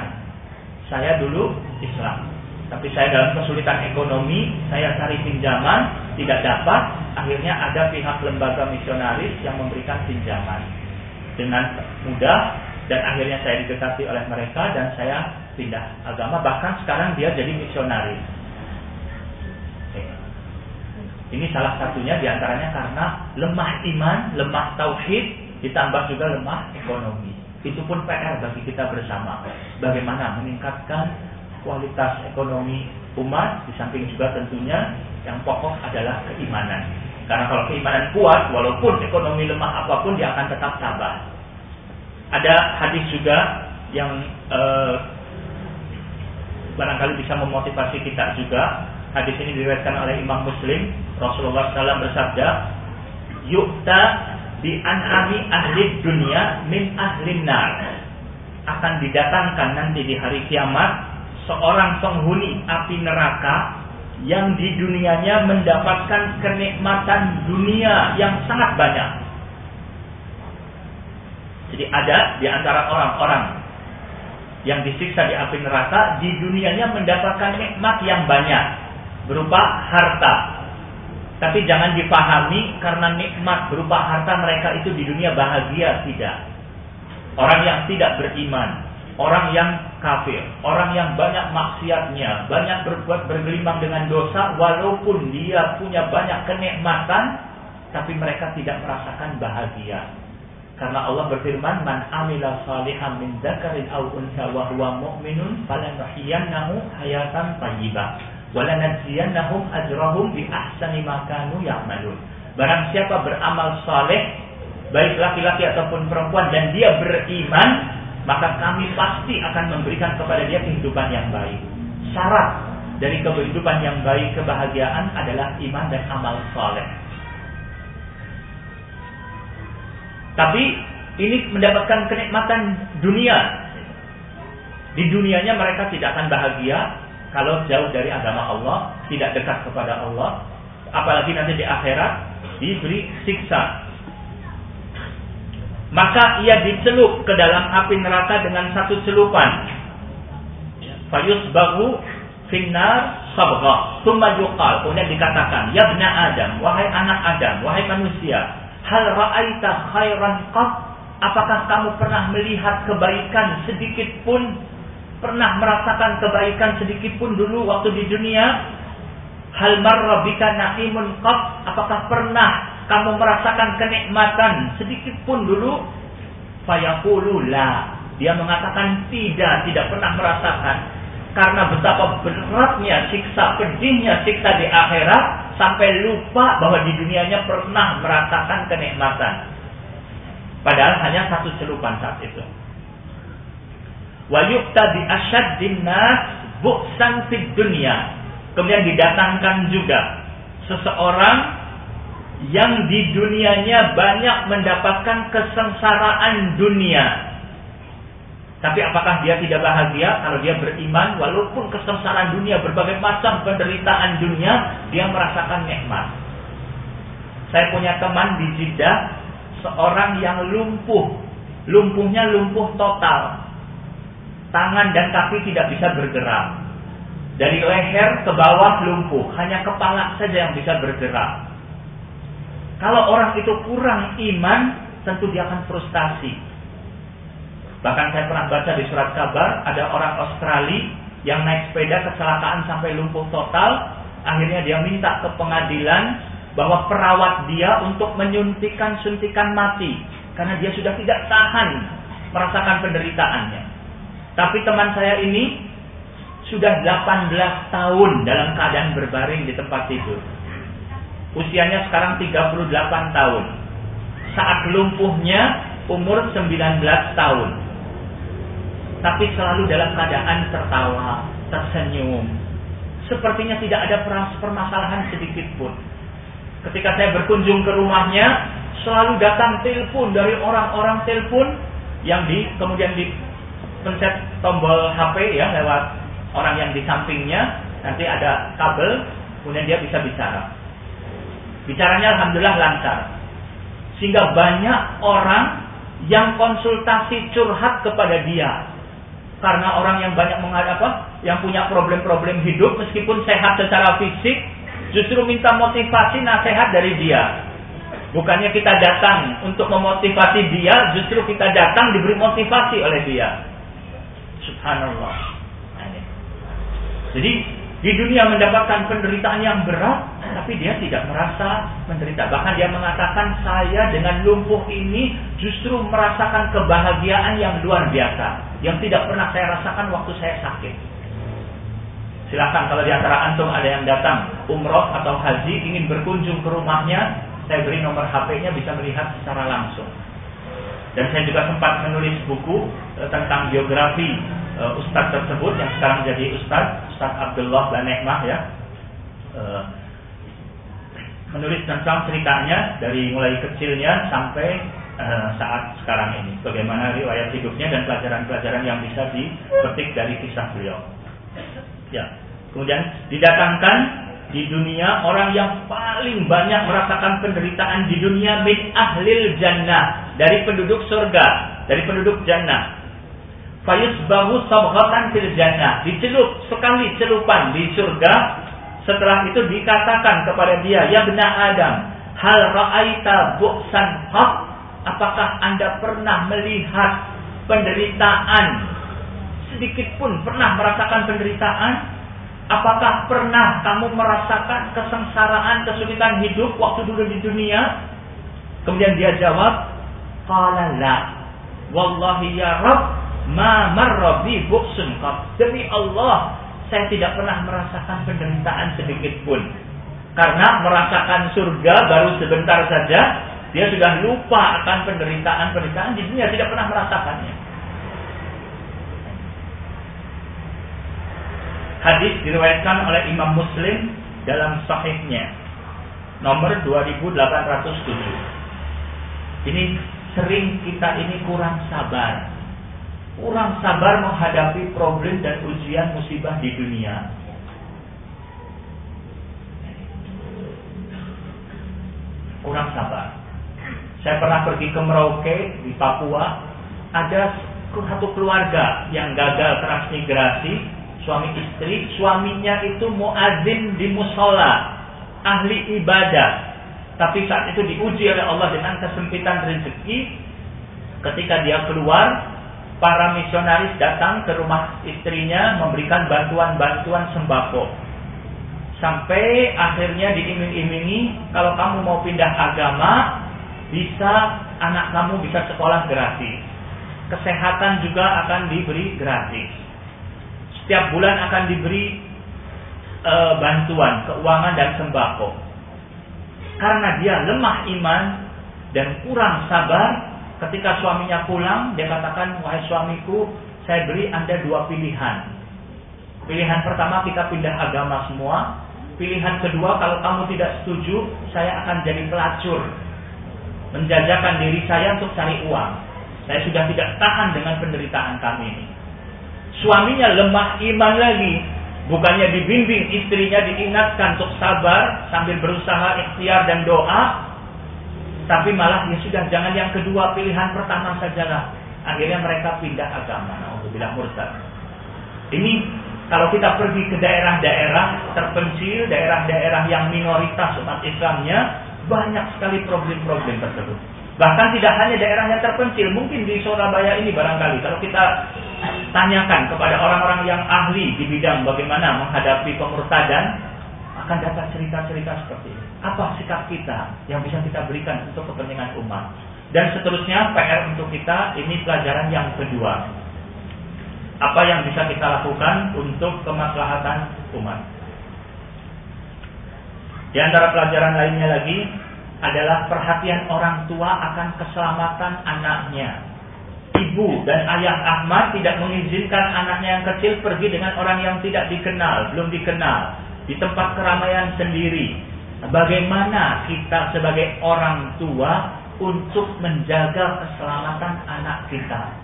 Saya dulu Islam. Tapi saya dalam kesulitan ekonomi, saya cari pinjaman, tidak dapat. Akhirnya ada pihak lembaga misionaris yang memberikan pinjaman. Dengan mudah, dan akhirnya saya didekati oleh mereka dan saya pindah agama bahkan sekarang dia jadi misionaris. Ini salah satunya di antaranya karena lemah iman, lemah tauhid, ditambah juga lemah ekonomi. Itu pun PR bagi kita bersama. Bagaimana meningkatkan kualitas ekonomi umat, di samping juga tentunya yang pokok adalah keimanan. Karena kalau keimanan kuat, walaupun ekonomi lemah apa pun, dia akan tetap tabah. Ada hadis juga yang eh, barangkali bisa memotivasi kita juga. Hadis ini diriwayatkan oleh Imam Muslim. Rasulullah SAW bersabda, "Yukta di an'ami ahli dunia min ahli nar." Akan didatangkan nanti di hari kiamat seorang penghuni api neraka yang di dunianya mendapatkan kenikmatan dunia yang sangat banyak. Jadi ada di antara orang-orang yang disiksa di api neraka di dunianya mendapatkan nikmat yang banyak berupa harta. Tapi jangan dipahami karena nikmat berupa harta mereka itu di dunia bahagia tidak. Orang yang tidak beriman, orang yang kafir, orang yang banyak maksiatnya, banyak berbuat bergelimang dengan dosa walaupun dia punya banyak kenikmatan tapi mereka tidak merasakan bahagia. Karena Allah berfirman, "Man amila salihan min dzakarin aw unsa wa huwa mu'minun falanuhyiyannahu hayatan thayyibah wa lanajziyannahum ajrahum bi ahsani ma kanu ya'malun." Barang siapa beramal saleh, baik laki-laki ataupun perempuan dan dia beriman, maka kami pasti akan memberikan kepada dia kehidupan yang baik. Syarat dari kehidupan yang baik, kebahagiaan adalah iman dan amal saleh. Tapi ini mendapatkan kenikmatan dunia. Di dunianya mereka tidak akan bahagia kalau jauh dari agama Allah, tidak dekat kepada Allah. Apalagi nanti di akhirat diberi siksa. Maka ia dicelup ke dalam api neraka dengan satu celupan. Fayus bahu finnar sabgha. Tumma yuqal. Kemudian dikatakan, Ya bna Adam, wahai anak Adam, wahai manusia, Hal ra'aita khairan qat? Apakah kamu pernah melihat kebaikan sedikit pun? Pernah merasakan kebaikan sedikit pun dulu waktu di dunia? Hal marra bika na'imun qat? Apakah pernah kamu merasakan kenikmatan sedikit pun dulu? Fayaqulu. Dia mengatakan tidak, tidak pernah merasakan. Karena betapa beratnya siksa, pedihnya siksa di akhirat sampai lupa bahwa di dunianya pernah merasakan kenikmatan. Padahal hanya satu celupan saat itu. Wa yukta bi asyaddin nas bu'san fid dunya. Kemudian didatangkan juga seseorang yang di dunianya banyak mendapatkan kesengsaraan dunia. Tapi apakah dia tidak bahagia kalau dia beriman walaupun kesengsaraan dunia berbagai macam penderitaan dunia dia merasakan nikmat. Saya punya teman di Jeddah seorang yang lumpuh. Lumpuhnya lumpuh total. Tangan dan kaki tidak bisa bergerak. Dari leher ke bawah lumpuh, hanya kepala saja yang bisa bergerak. Kalau orang itu kurang iman, tentu dia akan frustasi. Bahkan saya pernah baca di surat kabar, ada orang Australia yang naik sepeda kecelakaan sampai lumpuh total. Akhirnya dia minta ke pengadilan bahwa perawat dia untuk menyuntikan suntikan mati. Karena dia sudah tidak tahan merasakan penderitaannya. Tapi teman saya ini sudah 18 tahun dalam keadaan berbaring di tempat tidur. Usianya sekarang 38 tahun. Saat lumpuhnya umur 19 tahun. Tapi selalu dalam keadaan tertawa, tersenyum. Sepertinya tidak ada permasalahan sedikit pun. Ketika saya berkunjung ke rumahnya, selalu datang telepon dari orang-orang telepon yang di kemudian dipencet tombol HP ya lewat orang yang di sampingnya nanti ada kabel, kemudian dia bisa bicara. Bicaranya alhamdulillah lancar. Sehingga banyak orang yang konsultasi curhat kepada dia. Karena orang yang banyak menghadap? Yang punya problem-problem hidup meskipun sehat secara fisik, justru minta motivasi nasihat dari dia. Bukannya kita datang untuk memotivasi dia, justru kita datang diberi motivasi oleh dia. Subhanallah. Jadi di dunia mendapatkan penderitaan yang berat, tapi dia tidak merasa menderita. Bahkan dia mengatakan saya dengan lumpuh ini justru merasakan kebahagiaan yang luar biasa, yang tidak pernah saya rasakan waktu saya sakit. Silakan kalau di antara antum ada yang datang umroh atau haji ingin berkunjung ke rumahnya, saya beri nomor HP-nya bisa melihat secara langsung. Dan saya juga sempat menulis buku tentang biografi uh, ustadz tersebut yang sekarang jadi ustadz, Ustadz Abdullah dan Nekmah ya, uh, menulis tentang ceritanya dari mulai kecilnya sampai uh, saat sekarang ini, bagaimana riwayat hidupnya dan pelajaran-pelajaran yang bisa dipetik dari kisah beliau. Ya, kemudian didatangkan di dunia orang yang paling banyak merasakan penderitaan di dunia min ahlil jannah dari penduduk surga, dari penduduk jannah bahu sabghatan fil jannah. Dicelup sekali celupan di surga. Setelah itu dikatakan kepada dia, "Ya bena Adam, hal ra'aita bu'san qat?" Apakah Anda pernah melihat penderitaan sedikit pun pernah merasakan penderitaan? Apakah pernah kamu merasakan kesengsaraan, kesulitan hidup waktu dulu di dunia? Kemudian dia jawab, "Qala la." Wallahi ya Rabb, ma marra bi bu'sun Demi Allah, saya tidak pernah merasakan penderitaan sedikit pun. Karena merasakan surga baru sebentar saja, dia sudah lupa akan penderitaan-penderitaan di dunia, tidak pernah merasakannya. Hadis diriwayatkan oleh Imam Muslim dalam sahihnya. Nomor 2807. Ini sering kita ini kurang sabar kurang sabar menghadapi problem dan ujian musibah di dunia. Kurang sabar. Saya pernah pergi ke Merauke di Papua, ada satu keluarga yang gagal transmigrasi, suami istri, suaminya itu muazin di musola, ahli ibadah. Tapi saat itu diuji oleh Allah dengan kesempitan rezeki, ketika dia keluar para misionaris datang ke rumah istrinya memberikan bantuan-bantuan sembako. Sampai akhirnya diiming-imingi kalau kamu mau pindah agama bisa anak kamu bisa sekolah gratis. Kesehatan juga akan diberi gratis. Setiap bulan akan diberi e, bantuan keuangan dan sembako. Karena dia lemah iman dan kurang sabar, ketika suaminya pulang, dia katakan, wahai suamiku, saya beri anda dua pilihan. Pilihan pertama kita pindah agama semua. Pilihan kedua kalau kamu tidak setuju, saya akan jadi pelacur. Menjajakan diri saya untuk cari uang. Saya sudah tidak tahan dengan penderitaan kami ini. Suaminya lemah iman lagi. Bukannya dibimbing istrinya diingatkan untuk sabar sambil berusaha ikhtiar dan doa. Tapi malah ya sudah jangan yang kedua pilihan pertama sajalah. Akhirnya mereka pindah agama. Untuk bilang murtad. Ini kalau kita pergi ke daerah-daerah terpencil, daerah-daerah yang minoritas umat Islamnya, banyak sekali problem-problem tersebut. Bahkan tidak hanya daerahnya terpencil, mungkin di Surabaya ini barangkali. Kalau kita tanyakan kepada orang-orang yang ahli di bidang bagaimana menghadapi pemurtadan, akan dapat cerita-cerita seperti ini. Apa sikap kita yang bisa kita berikan untuk kepentingan umat? Dan seterusnya PR untuk kita ini pelajaran yang kedua. Apa yang bisa kita lakukan untuk kemaslahatan umat? Di antara pelajaran lainnya lagi adalah perhatian orang tua akan keselamatan anaknya ibu dan ayah Ahmad tidak mengizinkan anaknya yang kecil pergi dengan orang yang tidak dikenal, belum dikenal, di tempat keramaian sendiri. Bagaimana kita sebagai orang tua untuk menjaga keselamatan anak kita?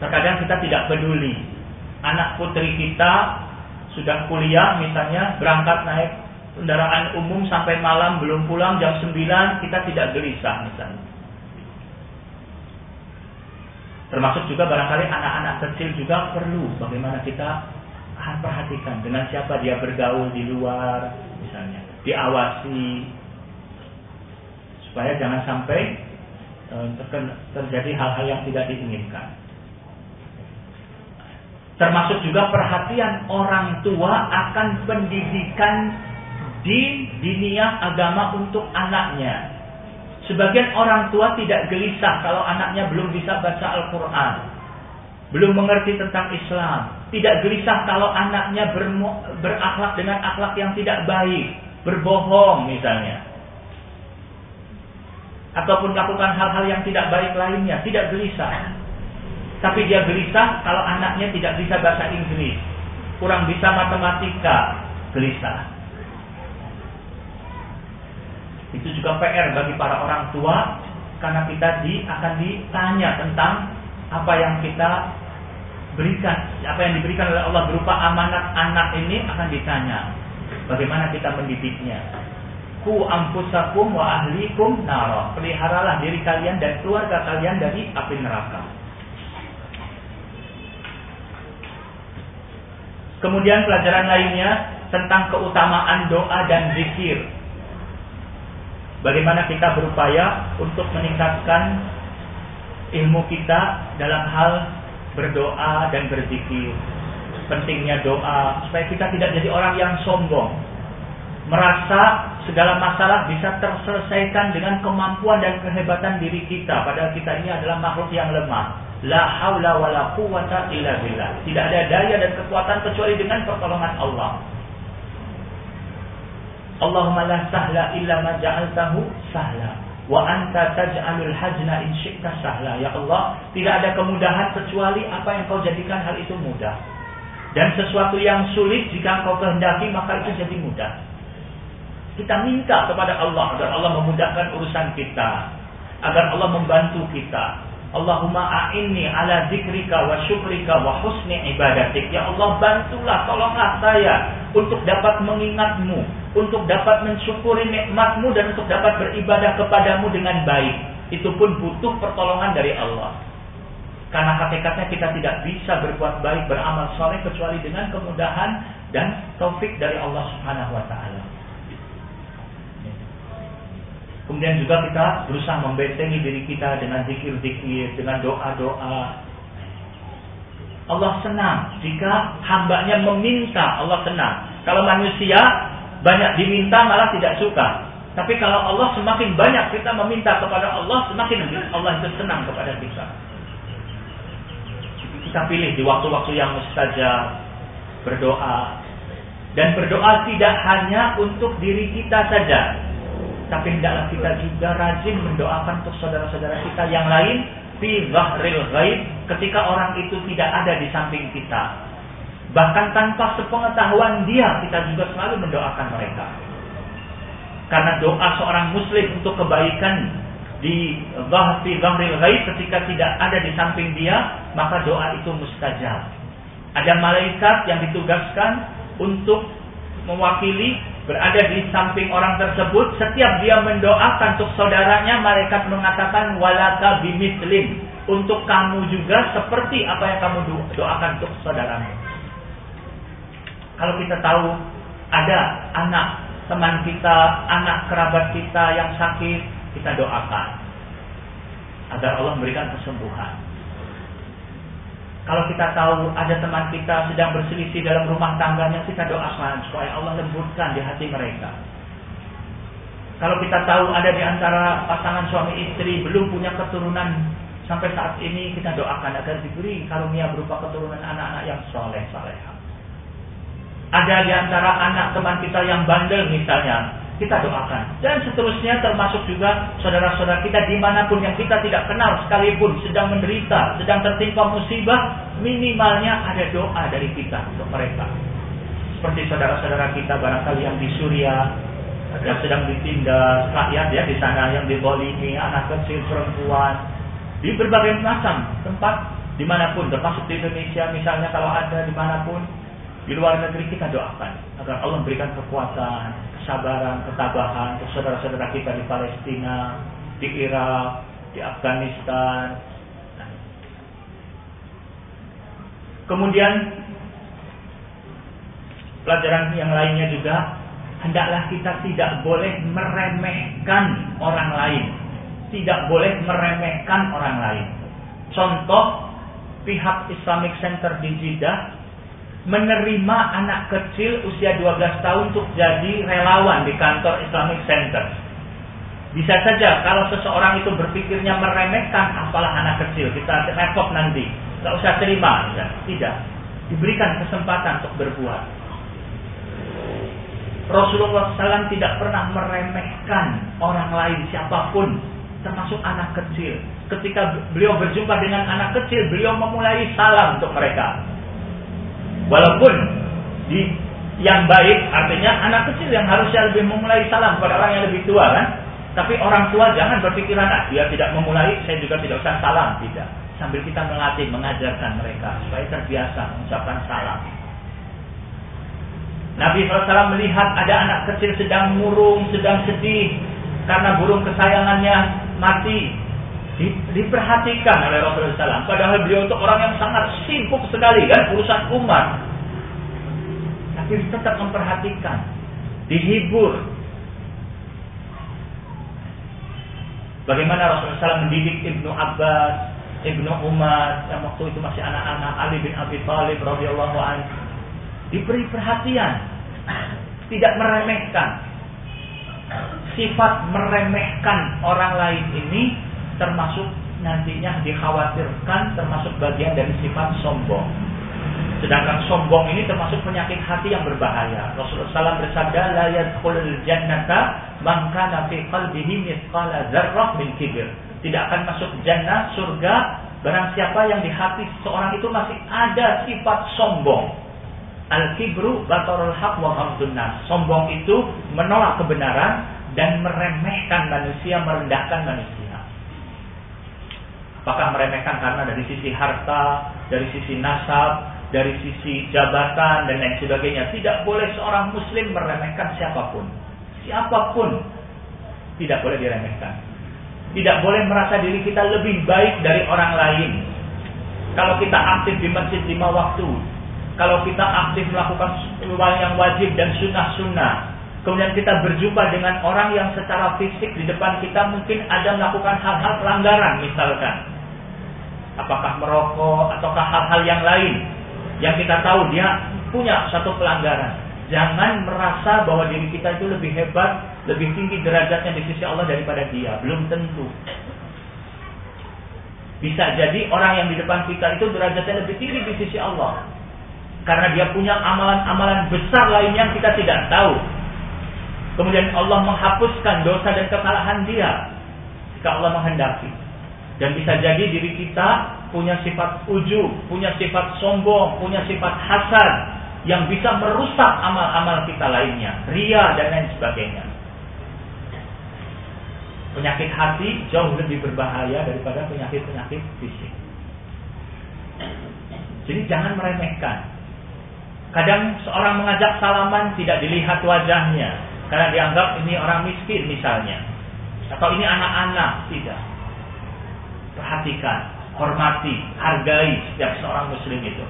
Terkadang kita tidak peduli. Anak putri kita sudah kuliah misalnya berangkat naik kendaraan umum sampai malam belum pulang jam 9 kita tidak gelisah misalnya Termasuk juga barangkali anak-anak kecil juga perlu bagaimana kita perhatikan dengan siapa dia bergaul di luar misalnya. Diawasi supaya jangan sampai eh, terjadi hal-hal yang tidak diinginkan. Termasuk juga perhatian orang tua akan pendidikan di dunia agama untuk anaknya. Sebagian orang tua tidak gelisah kalau anaknya belum bisa baca Al-Quran. Belum mengerti tentang Islam. Tidak gelisah kalau anaknya berakhlak dengan akhlak yang tidak baik. Berbohong misalnya. Ataupun melakukan hal-hal yang tidak baik lainnya. Tidak gelisah. Tapi dia gelisah kalau anaknya tidak bisa bahasa Inggris. Kurang bisa matematika. Gelisah. Itu juga PR bagi para orang tua karena kita di, akan ditanya tentang apa yang kita berikan, apa yang diberikan oleh Allah berupa amanat anak ini akan ditanya. Bagaimana kita mendidiknya? Ku ampusakum wa ahlikum naro. Peliharalah diri kalian dan keluarga kalian dari api neraka. Kemudian pelajaran lainnya tentang keutamaan doa dan zikir Bagaimana kita berupaya untuk meningkatkan ilmu kita dalam hal berdoa dan berzikir. Pentingnya doa supaya kita tidak jadi orang yang sombong. Merasa segala masalah bisa terselesaikan dengan kemampuan dan kehebatan diri kita. Padahal kita ini adalah makhluk yang lemah. La haula wa la quwata illa billah. Tidak ada daya dan kekuatan kecuali dengan pertolongan Allah. Allahumma la sahla illa ma ja'altahu sahla wa anta taj'alul hajna in syi'ta sahla. Ya Allah tidak ada kemudahan kecuali apa yang kau jadikan hal itu mudah. Dan sesuatu yang sulit jika kau kehendaki maka itu jadi mudah. Kita minta kepada Allah agar Allah memudahkan urusan kita agar Allah membantu kita Allahumma a'inni ala zikrika wa syukrika wa husni ibadatik ya Allah bantulah tolonglah saya untuk dapat mengingatmu untuk dapat mensyukuri nikmatmu dan untuk dapat beribadah kepadamu dengan baik. Itu pun butuh pertolongan dari Allah. Karena hakikatnya kita tidak bisa berbuat baik, beramal soleh kecuali dengan kemudahan dan taufik dari Allah Subhanahu wa taala. Kemudian juga kita berusaha membentengi diri kita dengan zikir-zikir, dengan doa-doa. Allah senang jika hambanya meminta Allah senang. Kalau manusia banyak diminta malah tidak suka. Tapi kalau Allah semakin banyak kita meminta kepada Allah, semakin Allah itu senang kepada kita. Kita pilih di waktu-waktu yang mustajab berdoa dan berdoa tidak hanya untuk diri kita saja, tapi hendaklah kita juga rajin mendoakan untuk saudara-saudara kita yang lain fi zahril ghaib ketika orang itu tidak ada di samping kita. Bahkan tanpa sepengetahuan dia, kita juga selalu mendoakan mereka. Karena doa seorang muslim untuk kebaikan di bahfi ghamril ghaib ketika tidak ada di samping dia, maka doa itu mustajab. Ada malaikat yang ditugaskan untuk mewakili berada di samping orang tersebut setiap dia mendoakan untuk saudaranya malaikat mengatakan walaka bimislim untuk kamu juga seperti apa yang kamu doakan untuk saudaramu. Kalau kita tahu ada anak teman kita, anak kerabat kita yang sakit, kita doakan. Agar Allah memberikan kesembuhan. Kalau kita tahu ada teman kita sedang berselisih dalam rumah tangganya, kita doakan supaya Allah lembutkan di hati mereka. Kalau kita tahu ada di antara pasangan suami istri belum punya keturunan sampai saat ini, kita doakan agar diberi karunia berupa keturunan anak-anak yang soleh salehah. Ada di antara anak teman kita yang bandel misalnya, kita doakan. Dan seterusnya termasuk juga saudara-saudara kita di mana pun yang kita tidak kenal sekalipun sedang menderita, sedang tertimpa musibah, minimalnya ada doa dari kita untuk mereka. Seperti saudara-saudara kita barangkali yang di Suria, yang sedang ditindas, rakyat ya di sana yang dibolimi, anak kecil, perempuan, di berbagai macam tempat di mana pun, termasuk di Indonesia misalnya kalau ada di mana pun, di luar negeri kita doakan agar Allah memberikan kekuatan, kesabaran, ketabahan untuk saudara-saudara kita di Palestina, di Irak, di Afghanistan. Kemudian pelajaran yang lainnya juga hendaklah kita tidak boleh meremehkan orang lain. Tidak boleh meremehkan orang lain. Contoh pihak Islamic Center di Jeddah menerima anak kecil usia 12 tahun untuk jadi relawan di kantor Islamic Center. Bisa saja kalau seseorang itu berpikirnya meremehkan apalah anak kecil, kita repot nanti. Tidak usah terima, ya. tidak. Diberikan kesempatan untuk berbuat. Rasulullah SAW tidak pernah meremehkan orang lain siapa pun, termasuk anak kecil. Ketika beliau berjumpa dengan anak kecil, beliau memulai salam untuk mereka. Walaupun di yang baik artinya anak kecil yang harusnya lebih memulai salam kepada orang yang lebih tua kan. Tapi orang tua jangan berpikiran ah dia tidak memulai, saya juga tidak usah salam, tidak. Sambil kita melatih, mengajarkan mereka supaya terbiasa mengucapkan salam. Nabi SAW melihat ada anak kecil sedang murung, sedang sedih karena burung kesayangannya mati. Di, diperhatikan oleh Rasulullah SAW. Padahal beliau itu orang yang sangat sibuk sekali kan urusan umat. Tapi tetap memperhatikan, dihibur. Bagaimana Rasulullah SAW mendidik Ibnu Abbas, Ibnu Umar yang waktu itu masih anak-anak Ali bin Abi Thalib radhiyallahu anhu diberi perhatian, tidak meremehkan. Sifat meremehkan orang lain ini termasuk nantinya dikhawatirkan termasuk bagian dari sifat sombong. Sedangkan sombong ini termasuk penyakit hati yang berbahaya. Rasulullah SAW bersabda, "La yadkhulul jannata man kana fi qalbihi mithqala dzarrah min kibir." Tidak akan masuk jannah surga barang siapa yang di hati seorang itu masih ada sifat sombong. Al-kibru batarul haq wa ghamdun Sombong itu menolak kebenaran dan meremehkan manusia, merendahkan manusia. Apakah meremehkan karena dari sisi harta, dari sisi nasab, dari sisi jabatan dan lain sebagainya. Tidak boleh seorang muslim meremehkan siapa pun. Siapa pun tidak boleh diremehkan. Tidak boleh merasa diri kita lebih baik dari orang lain. Kalau kita aktif di masjid lima waktu, kalau kita aktif melakukan yang wajib dan sunnah-sunnah, kemudian kita berjumpa dengan orang yang secara fisik di depan kita mungkin ada melakukan hal-hal pelanggaran misalkan apakah merokok ataukah hal-hal yang lain yang kita tahu dia punya satu pelanggaran. Jangan merasa bahwa diri kita itu lebih hebat, lebih tinggi derajatnya di sisi Allah daripada dia. Belum tentu. Bisa jadi orang yang di depan kita itu derajatnya lebih tinggi di sisi Allah. Karena dia punya amalan-amalan besar lain yang kita tidak tahu. Kemudian Allah menghapuskan dosa dan kesalahan dia. Jika Allah menghendaki. Dan bisa jadi diri kita punya sifat ujub, punya sifat sombong, punya sifat hasad yang bisa merusak amal-amal kita lainnya, ria dan lain sebagainya. Penyakit hati jauh lebih berbahaya daripada penyakit-penyakit fisik. Jadi jangan meremehkan. Kadang seorang mengajak salaman tidak dilihat wajahnya karena dianggap ini orang miskin misalnya. Atau ini anak-anak, tidak. Perhatikan, hormati, hargai setiap seorang muslim itu.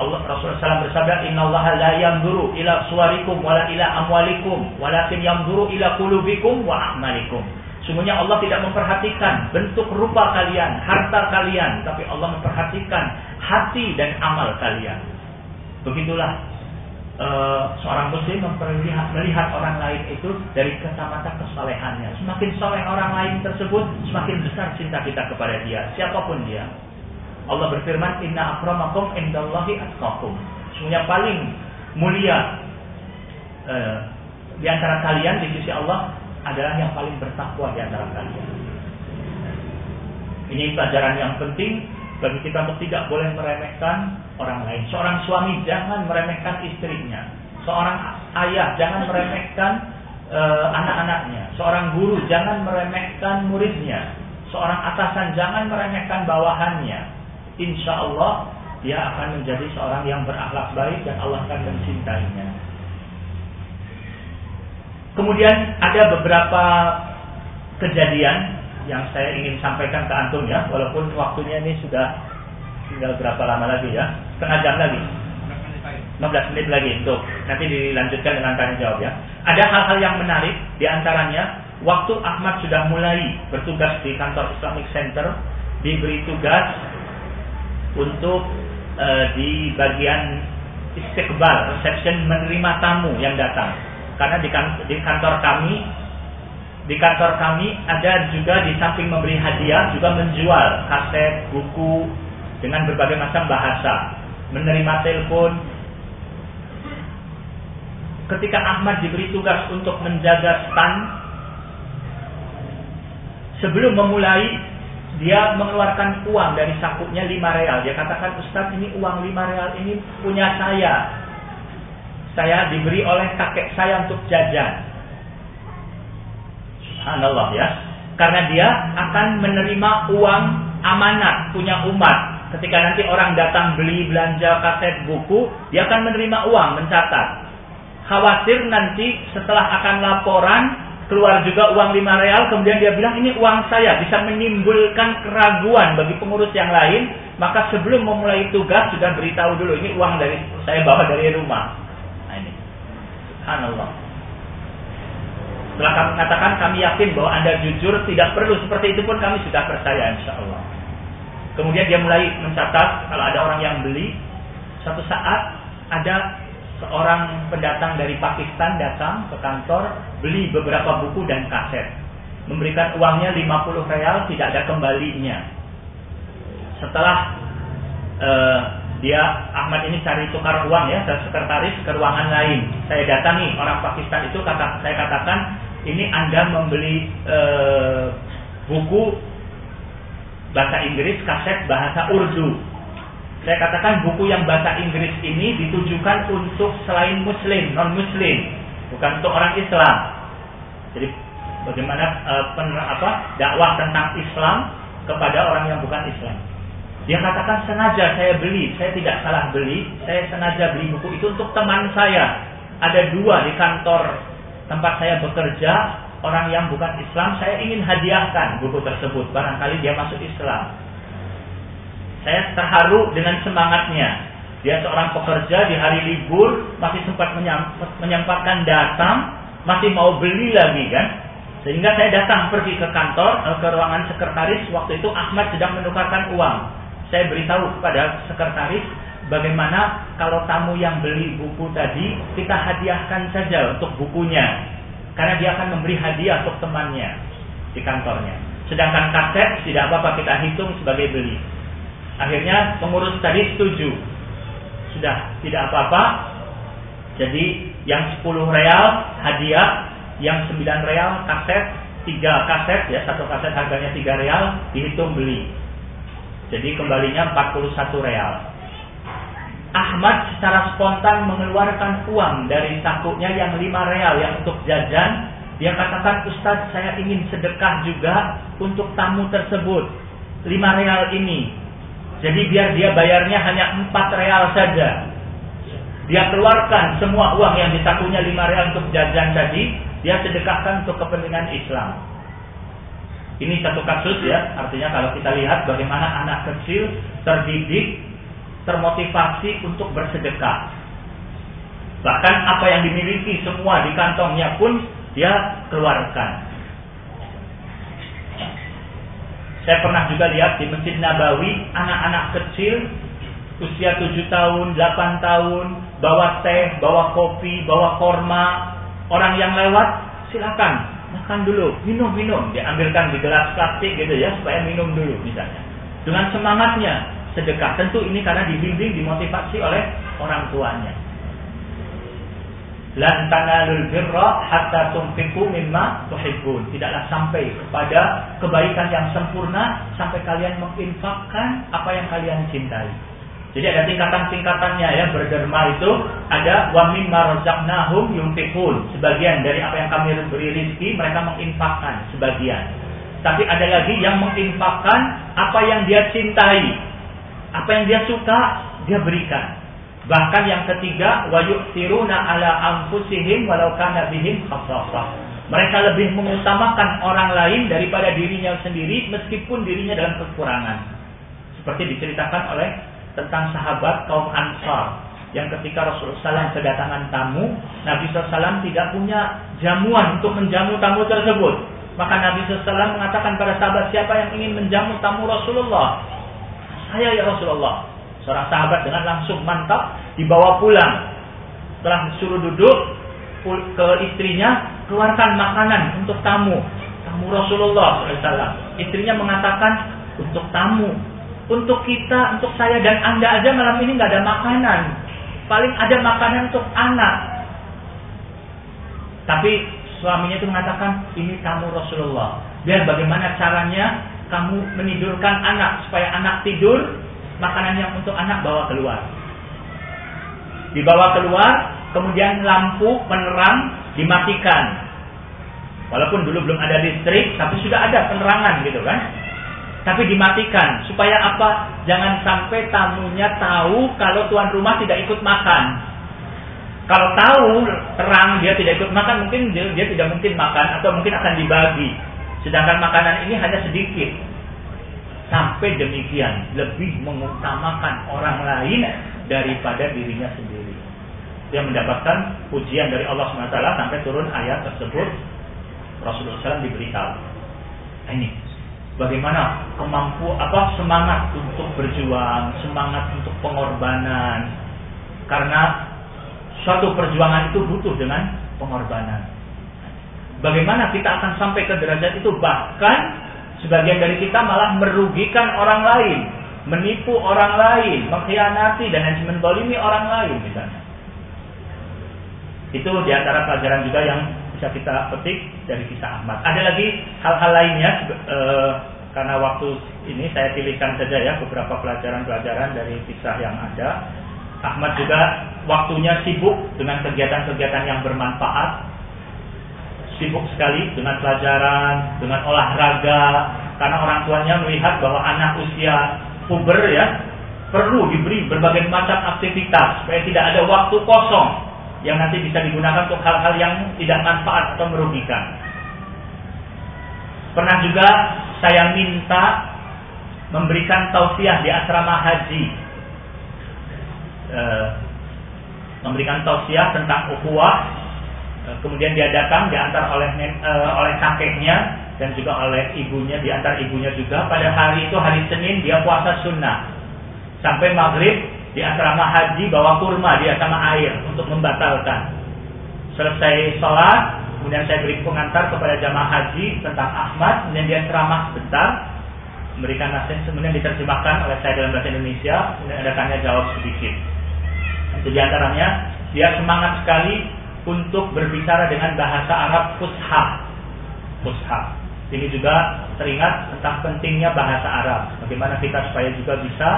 Allah Rasulullah SAW bersabda, Inna Allah la yamduru ila suarikum wala ila amwalikum, walakin yamduru ila kulubikum wa a'malikum. Sungguhnya Allah tidak memperhatikan bentuk rupa kalian, harta kalian, tapi Allah memperhatikan hati dan amal kalian. Begitulah uh, seorang muslim memperlihat melihat orang lain itu dari kacamata kesalehannya. Semakin soleh orang lain tersebut, semakin besar cinta kita kepada dia, siapa pun dia. Allah berfirman, Inna akramakum indallahi atqakum. Sungguhnya paling mulia uh, di antara kalian di sisi Allah adalah yang paling bertakwa di antara kalian. Ini pelajaran yang penting bagi kita untuk tidak boleh meremehkan orang lain. Seorang suami jangan meremehkan istrinya. Seorang ayah jangan meremehkan uh, anak-anaknya. Seorang guru jangan meremehkan muridnya. Seorang atasan jangan meremehkan bawahannya. Insya Allah dia akan menjadi seorang yang berakhlak baik dan Allah akan mencintainya. Kemudian ada beberapa kejadian yang saya ingin sampaikan ke antum ya, walaupun waktunya ini sudah tinggal berapa lama lagi ya, setengah jam lagi. 15 menit lagi untuk nanti dilanjutkan dengan tanya jawab ya. Ada hal-hal yang menarik di antaranya waktu Ahmad sudah mulai bertugas di kantor Islamic Center diberi tugas untuk uh, di bagian istiqbal reception menerima tamu yang datang karena di, kan, di kantor kami di kantor kami ada juga di samping memberi hadiah juga menjual kaset, buku dengan berbagai macam bahasa, menerima telepon. Ketika Ahmad diberi tugas untuk menjaga stand, sebelum memulai dia mengeluarkan uang dari sakunya 5 real. Dia katakan, Ustaz ini uang 5 real ini punya saya saya diberi oleh kakek saya untuk jajan. Subhanallah ya. Karena dia akan menerima uang amanat punya umat. Ketika nanti orang datang beli belanja kaset buku, dia akan menerima uang, mencatat. Khawatir nanti setelah akan laporan, keluar juga uang 5 real, kemudian dia bilang ini uang saya, bisa menimbulkan keraguan bagi pengurus yang lain, maka sebelum memulai tugas sudah beritahu dulu, ini uang dari saya bawa dari rumah. Subhanallah. Setelah kami katakan kami yakin bahwa Anda jujur, tidak perlu seperti itu pun kami sudah percaya insya Allah. Kemudian dia mulai mencatat kalau ada orang yang beli, suatu saat ada seorang pendatang dari Pakistan datang ke kantor beli beberapa buku dan kaset. Memberikan uangnya 50 real tidak ada kembalinya. Setelah uh, dia Ahmad ini cari tukar uang ya sekretaris ke ruangan lain saya datangi orang Pakistan itu kata saya katakan ini anda membeli e, buku bahasa Inggris kaset bahasa Urdu. Saya katakan buku yang bahasa Inggris ini ditujukan untuk selain Muslim non Muslim bukan untuk orang Islam. Jadi bagaimana e, pen, apa dakwah tentang Islam kepada orang yang bukan Islam. Dia katakan sengaja saya beli, saya tidak salah beli, saya sengaja beli buku itu untuk teman saya. Ada dua di kantor tempat saya bekerja, orang yang bukan Islam, saya ingin hadiahkan buku tersebut. Barangkali dia masuk Islam. Saya terharu dengan semangatnya. Dia seorang pekerja di hari libur, masih sempat menyempatkan datang, masih mau beli lagi kan. Sehingga saya datang pergi ke kantor, eh, ke ruangan sekretaris. Waktu itu Ahmad sedang menukarkan uang. Saya beritahu kepada sekretaris bagaimana kalau tamu yang beli buku tadi kita hadiahkan saja untuk bukunya. Karena dia akan memberi hadiah untuk temannya di kantornya. Sedangkan kaset tidak apa-apa kita hitung sebagai beli. Akhirnya pengurus tadi setuju. Sudah tidak apa-apa. Jadi yang 10 real hadiah yang 9 real kaset, 3 kaset ya, satu kaset harganya 3 real, dihitung beli. Jadi kembalinya 41 real. Ahmad secara spontan mengeluarkan uang dari sakunya yang 5 real yang untuk jajan. Dia katakan, Ustadz saya ingin sedekah juga untuk tamu tersebut. 5 real ini. Jadi biar dia bayarnya hanya 4 real saja. Dia keluarkan semua uang yang disakunya 5 real untuk jajan tadi dia sedekahkan untuk kepentingan Islam. Ini satu kasus ya, artinya kalau kita lihat bagaimana anak kecil terdidik, termotivasi untuk bersedekah. Bahkan apa yang dimiliki semua di kantongnya pun dia keluarkan. Saya pernah juga lihat di Masjid Nabawi, anak-anak kecil usia 7 tahun, 8 tahun, bawa teh, bawa kopi, bawa korma, Orang yang lewat silakan makan dulu, minum minum, diambilkan di gelas plastik gitu ya supaya minum dulu misalnya. Dengan semangatnya sedekah. Tentu ini karena dibimbing, dimotivasi oleh orang tuanya. Lan tanalul birra hatta tunfiqu mimma tuhibbun. Tidaklah sampai kepada kebaikan yang sempurna sampai kalian menginfakkan apa yang kalian cintai. Jadi ada tingkatan-tingkatannya ya berderma itu ada wa mimma razaqnahum yunfiqun. Sebagian dari apa yang kami beri rezeki mereka menginfakkan sebagian. Tapi ada lagi yang menginfakkan apa yang dia cintai. Apa yang dia suka dia berikan. Bahkan yang ketiga wa yu'tiruna ala anfusihim walau kana bihim khasasah. Mereka lebih mengutamakan orang lain daripada dirinya sendiri meskipun dirinya dalam kekurangan. Seperti diceritakan oleh tentang sahabat kaum Ansar yang ketika Rasulullah SAW kedatangan tamu, Nabi SAW tidak punya jamuan untuk menjamu tamu tersebut. Maka Nabi SAW mengatakan pada sahabat siapa yang ingin menjamu tamu Rasulullah? Saya ya Rasulullah. Seorang sahabat dengan langsung mantap dibawa pulang. Setelah disuruh duduk ke istrinya, keluarkan makanan untuk tamu. Tamu Rasulullah SAW. Istrinya mengatakan untuk tamu untuk kita, untuk saya dan anda aja malam ini nggak ada makanan. Paling ada makanan untuk anak. Tapi suaminya itu mengatakan ini tamu Rasulullah. Biar bagaimana caranya kamu menidurkan anak supaya anak tidur, makanan yang untuk anak bawa keluar. Dibawa keluar, kemudian lampu penerang dimatikan. Walaupun dulu belum ada listrik, tapi sudah ada penerangan gitu kan tapi dimatikan supaya apa? Jangan sampai tamunya tahu kalau tuan rumah tidak ikut makan. Kalau tahu terang dia tidak ikut makan, mungkin dia, dia tidak mungkin makan atau mungkin akan dibagi. Sedangkan makanan ini hanya sedikit. Sampai demikian lebih mengutamakan orang lain daripada dirinya sendiri. Dia mendapatkan pujian dari Allah SWT sampai turun ayat tersebut. Rasulullah SAW diberitahu. Nah, ini bagaimana kemampu apa semangat untuk berjuang, semangat untuk pengorbanan. Karena suatu perjuangan itu butuh dengan pengorbanan. Bagaimana kita akan sampai ke derajat itu bahkan sebagian dari kita malah merugikan orang lain, menipu orang lain, mengkhianati dan mendolimi orang lain misalnya. Itu di antara pelajaran juga yang bisa kita petik dari kisah Ahmad. Ada lagi hal-hal lainnya e, karena waktu ini saya pilihkan saja ya beberapa pelajaran-pelajaran dari kisah yang ada. Ahmad juga waktunya sibuk dengan kegiatan-kegiatan yang bermanfaat. Sibuk sekali dengan pelajaran, dengan olahraga, karena orang tuanya melihat bahwa anak usia puber ya perlu diberi berbagai macam aktivitas supaya tidak ada waktu kosong yang nanti bisa digunakan untuk hal-hal yang tidak manfaat atau merugikan. Pernah juga saya minta memberikan tausiah di asrama haji. E, memberikan tausiah tentang ukhuwah, kemudian dia datang diantar oleh uh, oleh kakeknya dan juga oleh ibunya diantar ibunya juga. Pada hari itu hari Senin dia puasa sunnah. Sampai maghrib di asrama haji bawa kurma dia sama air untuk membatalkan. Selesai sholat kemudian saya beri pengantar kepada jamaah haji tentang Ahmad kemudian dia ceramah sebentar memberikan nasihat kemudian diterjemahkan oleh saya dalam bahasa Indonesia kemudian ada tanya jawab sedikit. Itu di antaranya dia semangat sekali untuk berbicara dengan bahasa Arab fusha fusha ini juga teringat tentang pentingnya bahasa Arab bagaimana kita supaya juga bisa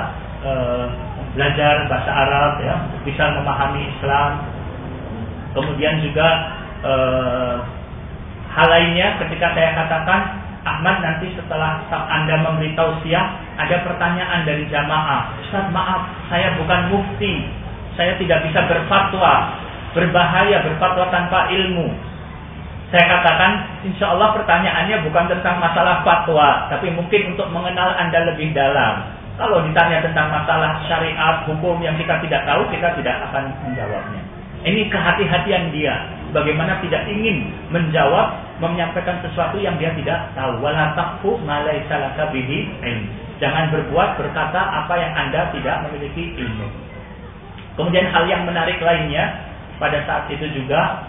uh, belajar bahasa Arab ya bisa memahami Islam kemudian juga uh, hal lainnya ketika saya katakan Ahmad nanti setelah Anda memberitahu siap ada pertanyaan dari jamaah. Ustaz maaf, saya bukan mufti. Saya tidak bisa berfatwa. Berbahaya berfatwa tanpa ilmu. Saya katakan, insya Allah pertanyaannya bukan tentang masalah fatwa, tapi mungkin untuk mengenal Anda lebih dalam. Kalau ditanya tentang masalah syariat, hukum yang kita tidak tahu, kita tidak akan menjawabnya. Ini kehati-hatian dia. Bagaimana tidak ingin menjawab, menyampaikan sesuatu yang dia tidak tahu. Wala taqfu ma laisa laka bihi. Jangan berbuat berkata apa yang Anda tidak memiliki ilmu. Kemudian hal yang menarik lainnya pada saat itu juga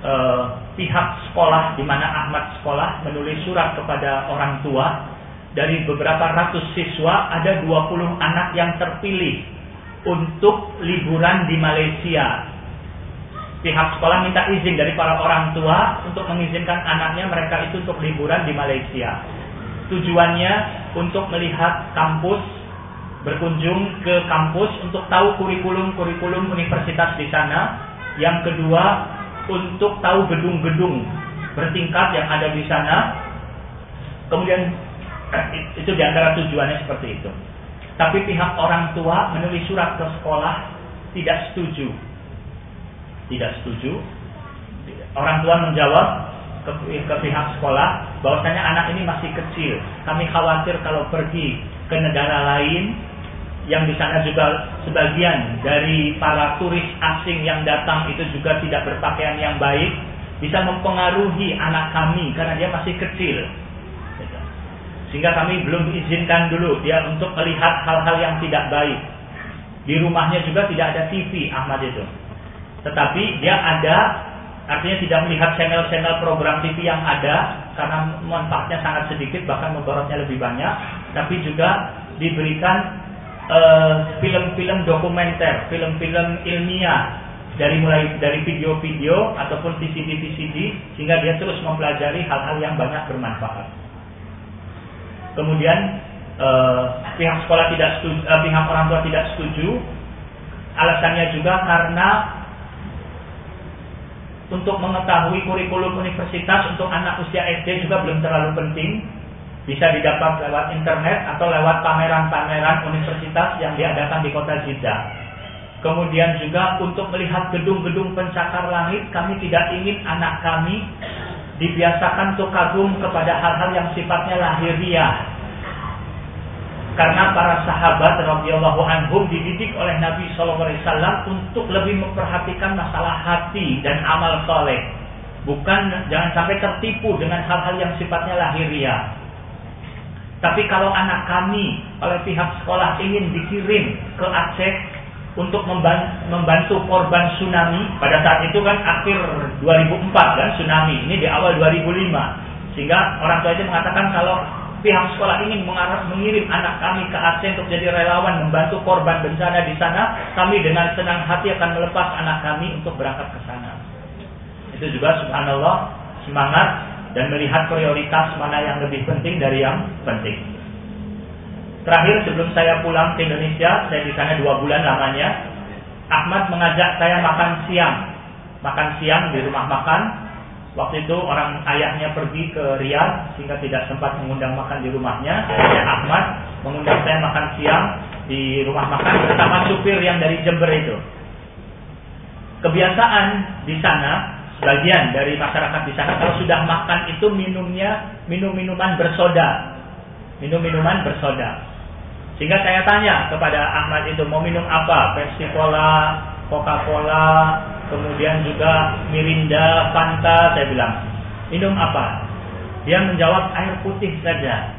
eh, pihak sekolah di mana Ahmad sekolah menulis surat kepada orang tua dari beberapa ratus siswa ada 20 anak yang terpilih untuk liburan di Malaysia pihak sekolah minta izin dari para orang tua untuk mengizinkan anaknya mereka itu untuk liburan di Malaysia. Tujuannya untuk melihat kampus, berkunjung ke kampus untuk tahu kurikulum-kurikulum universitas di sana. Yang kedua, untuk tahu gedung-gedung bertingkat yang ada di sana. Kemudian eh, itu di antara tujuannya seperti itu. Tapi pihak orang tua menulis surat ke sekolah tidak setuju tidak setuju. Orang tua menjawab ke, ke pihak sekolah bahwasanya anak ini masih kecil. Kami khawatir kalau pergi ke negara lain yang di sana juga sebagian dari para turis asing yang datang itu juga tidak berpakaian yang baik bisa mempengaruhi anak kami karena dia masih kecil. Sehingga kami belum izinkan dulu dia untuk melihat hal-hal yang tidak baik. Di rumahnya juga tidak ada TV Ahmad itu tetapi dia ada artinya tidak melihat channel-channel program TV yang ada karena manfaatnya sangat sedikit bahkan mudaratnya lebih banyak tapi juga diberikan film-film uh, dokumenter film-film ilmiah. Dari mulai dari video-video ataupun VCD-VCD sehingga dia terus mempelajari hal-hal yang banyak bermanfaat. Kemudian uh, pihak sekolah tidak setuju, uh, pihak orang tua tidak setuju. Alasannya juga karena untuk mengetahui kurikulum universitas untuk anak usia SD juga belum terlalu penting. Bisa didapat lewat internet atau lewat pameran-pameran universitas yang diadakan di kota Jeddah. Kemudian juga untuk melihat gedung-gedung pencakar langit, kami tidak ingin anak kami dibiasakan untuk kagum kepada hal-hal yang sifatnya lahiriah, karena para sahabat radhiyallahu anhum dididik oleh Nabi Shallallahu alaihi wasallam untuk lebih memperhatikan masalah hati dan amal soleh. Bukan jangan sampai tertipu dengan hal-hal yang sifatnya lahiriah. Tapi kalau anak kami oleh pihak sekolah ingin dikirim ke Aceh untuk membantu korban tsunami pada saat itu kan akhir 2004 kan tsunami ini di awal 2005 sehingga orang tua itu mengatakan kalau pihak sekolah ingin mengirim anak kami ke Aceh untuk jadi relawan membantu korban bencana di sana, kami dengan senang hati akan melepas anak kami untuk berangkat ke sana. Itu juga subhanallah semangat dan melihat prioritas mana yang lebih penting dari yang penting. Terakhir sebelum saya pulang ke Indonesia, saya di sana dua bulan lamanya. Ahmad mengajak saya makan siang, makan siang di rumah makan Waktu itu orang ayahnya pergi ke Riyadh sehingga tidak sempat mengundang makan di rumahnya. Saya Ahmad mengundang saya makan siang di rumah makan bersama supir yang dari Jember itu. Kebiasaan di sana, sebagian dari masyarakat di sana kalau sudah makan itu minumnya minum minuman bersoda. Minum minuman bersoda. Sehingga saya tanya kepada Ahmad itu mau minum apa? Pepsi Cola, Coca-Cola, kemudian juga Mirinda, Fanta, saya bilang, minum apa? Dia menjawab air putih saja.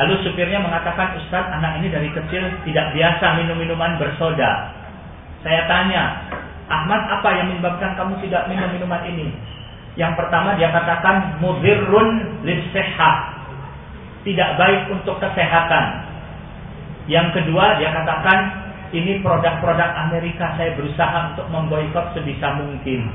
Lalu supirnya mengatakan, Ustaz, anak ini dari kecil tidak biasa minum minuman bersoda. Saya tanya, Ahmad apa yang menyebabkan kamu tidak minum minuman ini? Yang pertama dia katakan mudirrun lissehat. Tidak baik untuk kesehatan. Yang kedua dia katakan ini produk-produk Amerika saya berusaha untuk memboikot sebisa mungkin.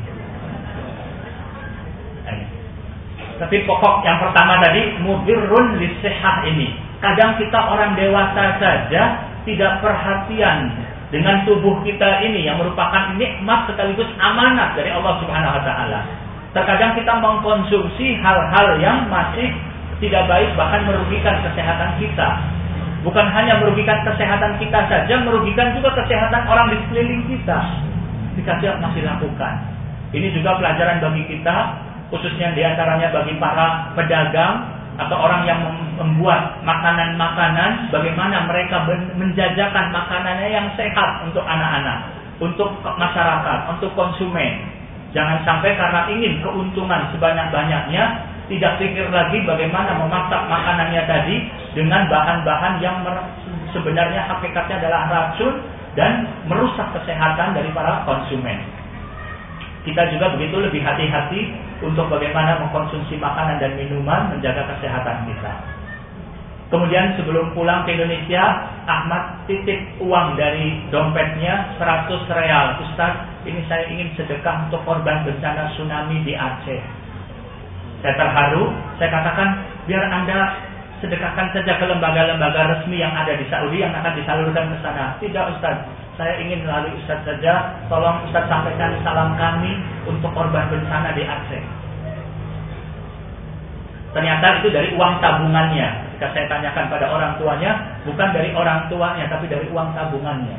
Tapi pokok yang pertama tadi mudirrun lisehah ini. Kadang kita orang dewasa saja tidak perhatian dengan tubuh kita ini yang merupakan nikmat sekaligus amanat dari Allah Subhanahu wa taala. Terkadang kita mengkonsumsi hal-hal yang masih tidak baik bahkan merugikan kesehatan kita. Bukan hanya merugikan kesehatan kita saja, merugikan juga kesehatan orang di sekeliling kita. Jika masih lakukan. Ini juga pelajaran bagi kita, khususnya di antaranya bagi para pedagang atau orang yang membuat makanan-makanan, bagaimana mereka menjajakan makanannya yang sehat untuk anak-anak, untuk masyarakat, untuk konsumen. Jangan sampai karena ingin keuntungan sebanyak-banyaknya, tidak pikir lagi bagaimana memasak makanannya tadi dengan bahan-bahan yang sebenarnya hakikatnya adalah racun dan merusak kesehatan dari para konsumen. Kita juga begitu lebih hati-hati untuk bagaimana mengkonsumsi makanan dan minuman menjaga kesehatan kita. Kemudian sebelum pulang ke Indonesia, Ahmad titip uang dari dompetnya 100 real. Ustaz, ini saya ingin sedekah untuk korban bencana tsunami di Aceh. Saya terharu, saya katakan biar Anda sedekahkan saja ke lembaga-lembaga resmi yang ada di Saudi yang akan disalurkan ke sana. Tidak Ustaz, saya ingin melalui Ustaz saja, tolong Ustaz sampaikan salam kami untuk korban bencana di Aceh. Ternyata itu dari uang tabungannya. Jika saya tanyakan pada orang tuanya, bukan dari orang tuanya, tapi dari uang tabungannya.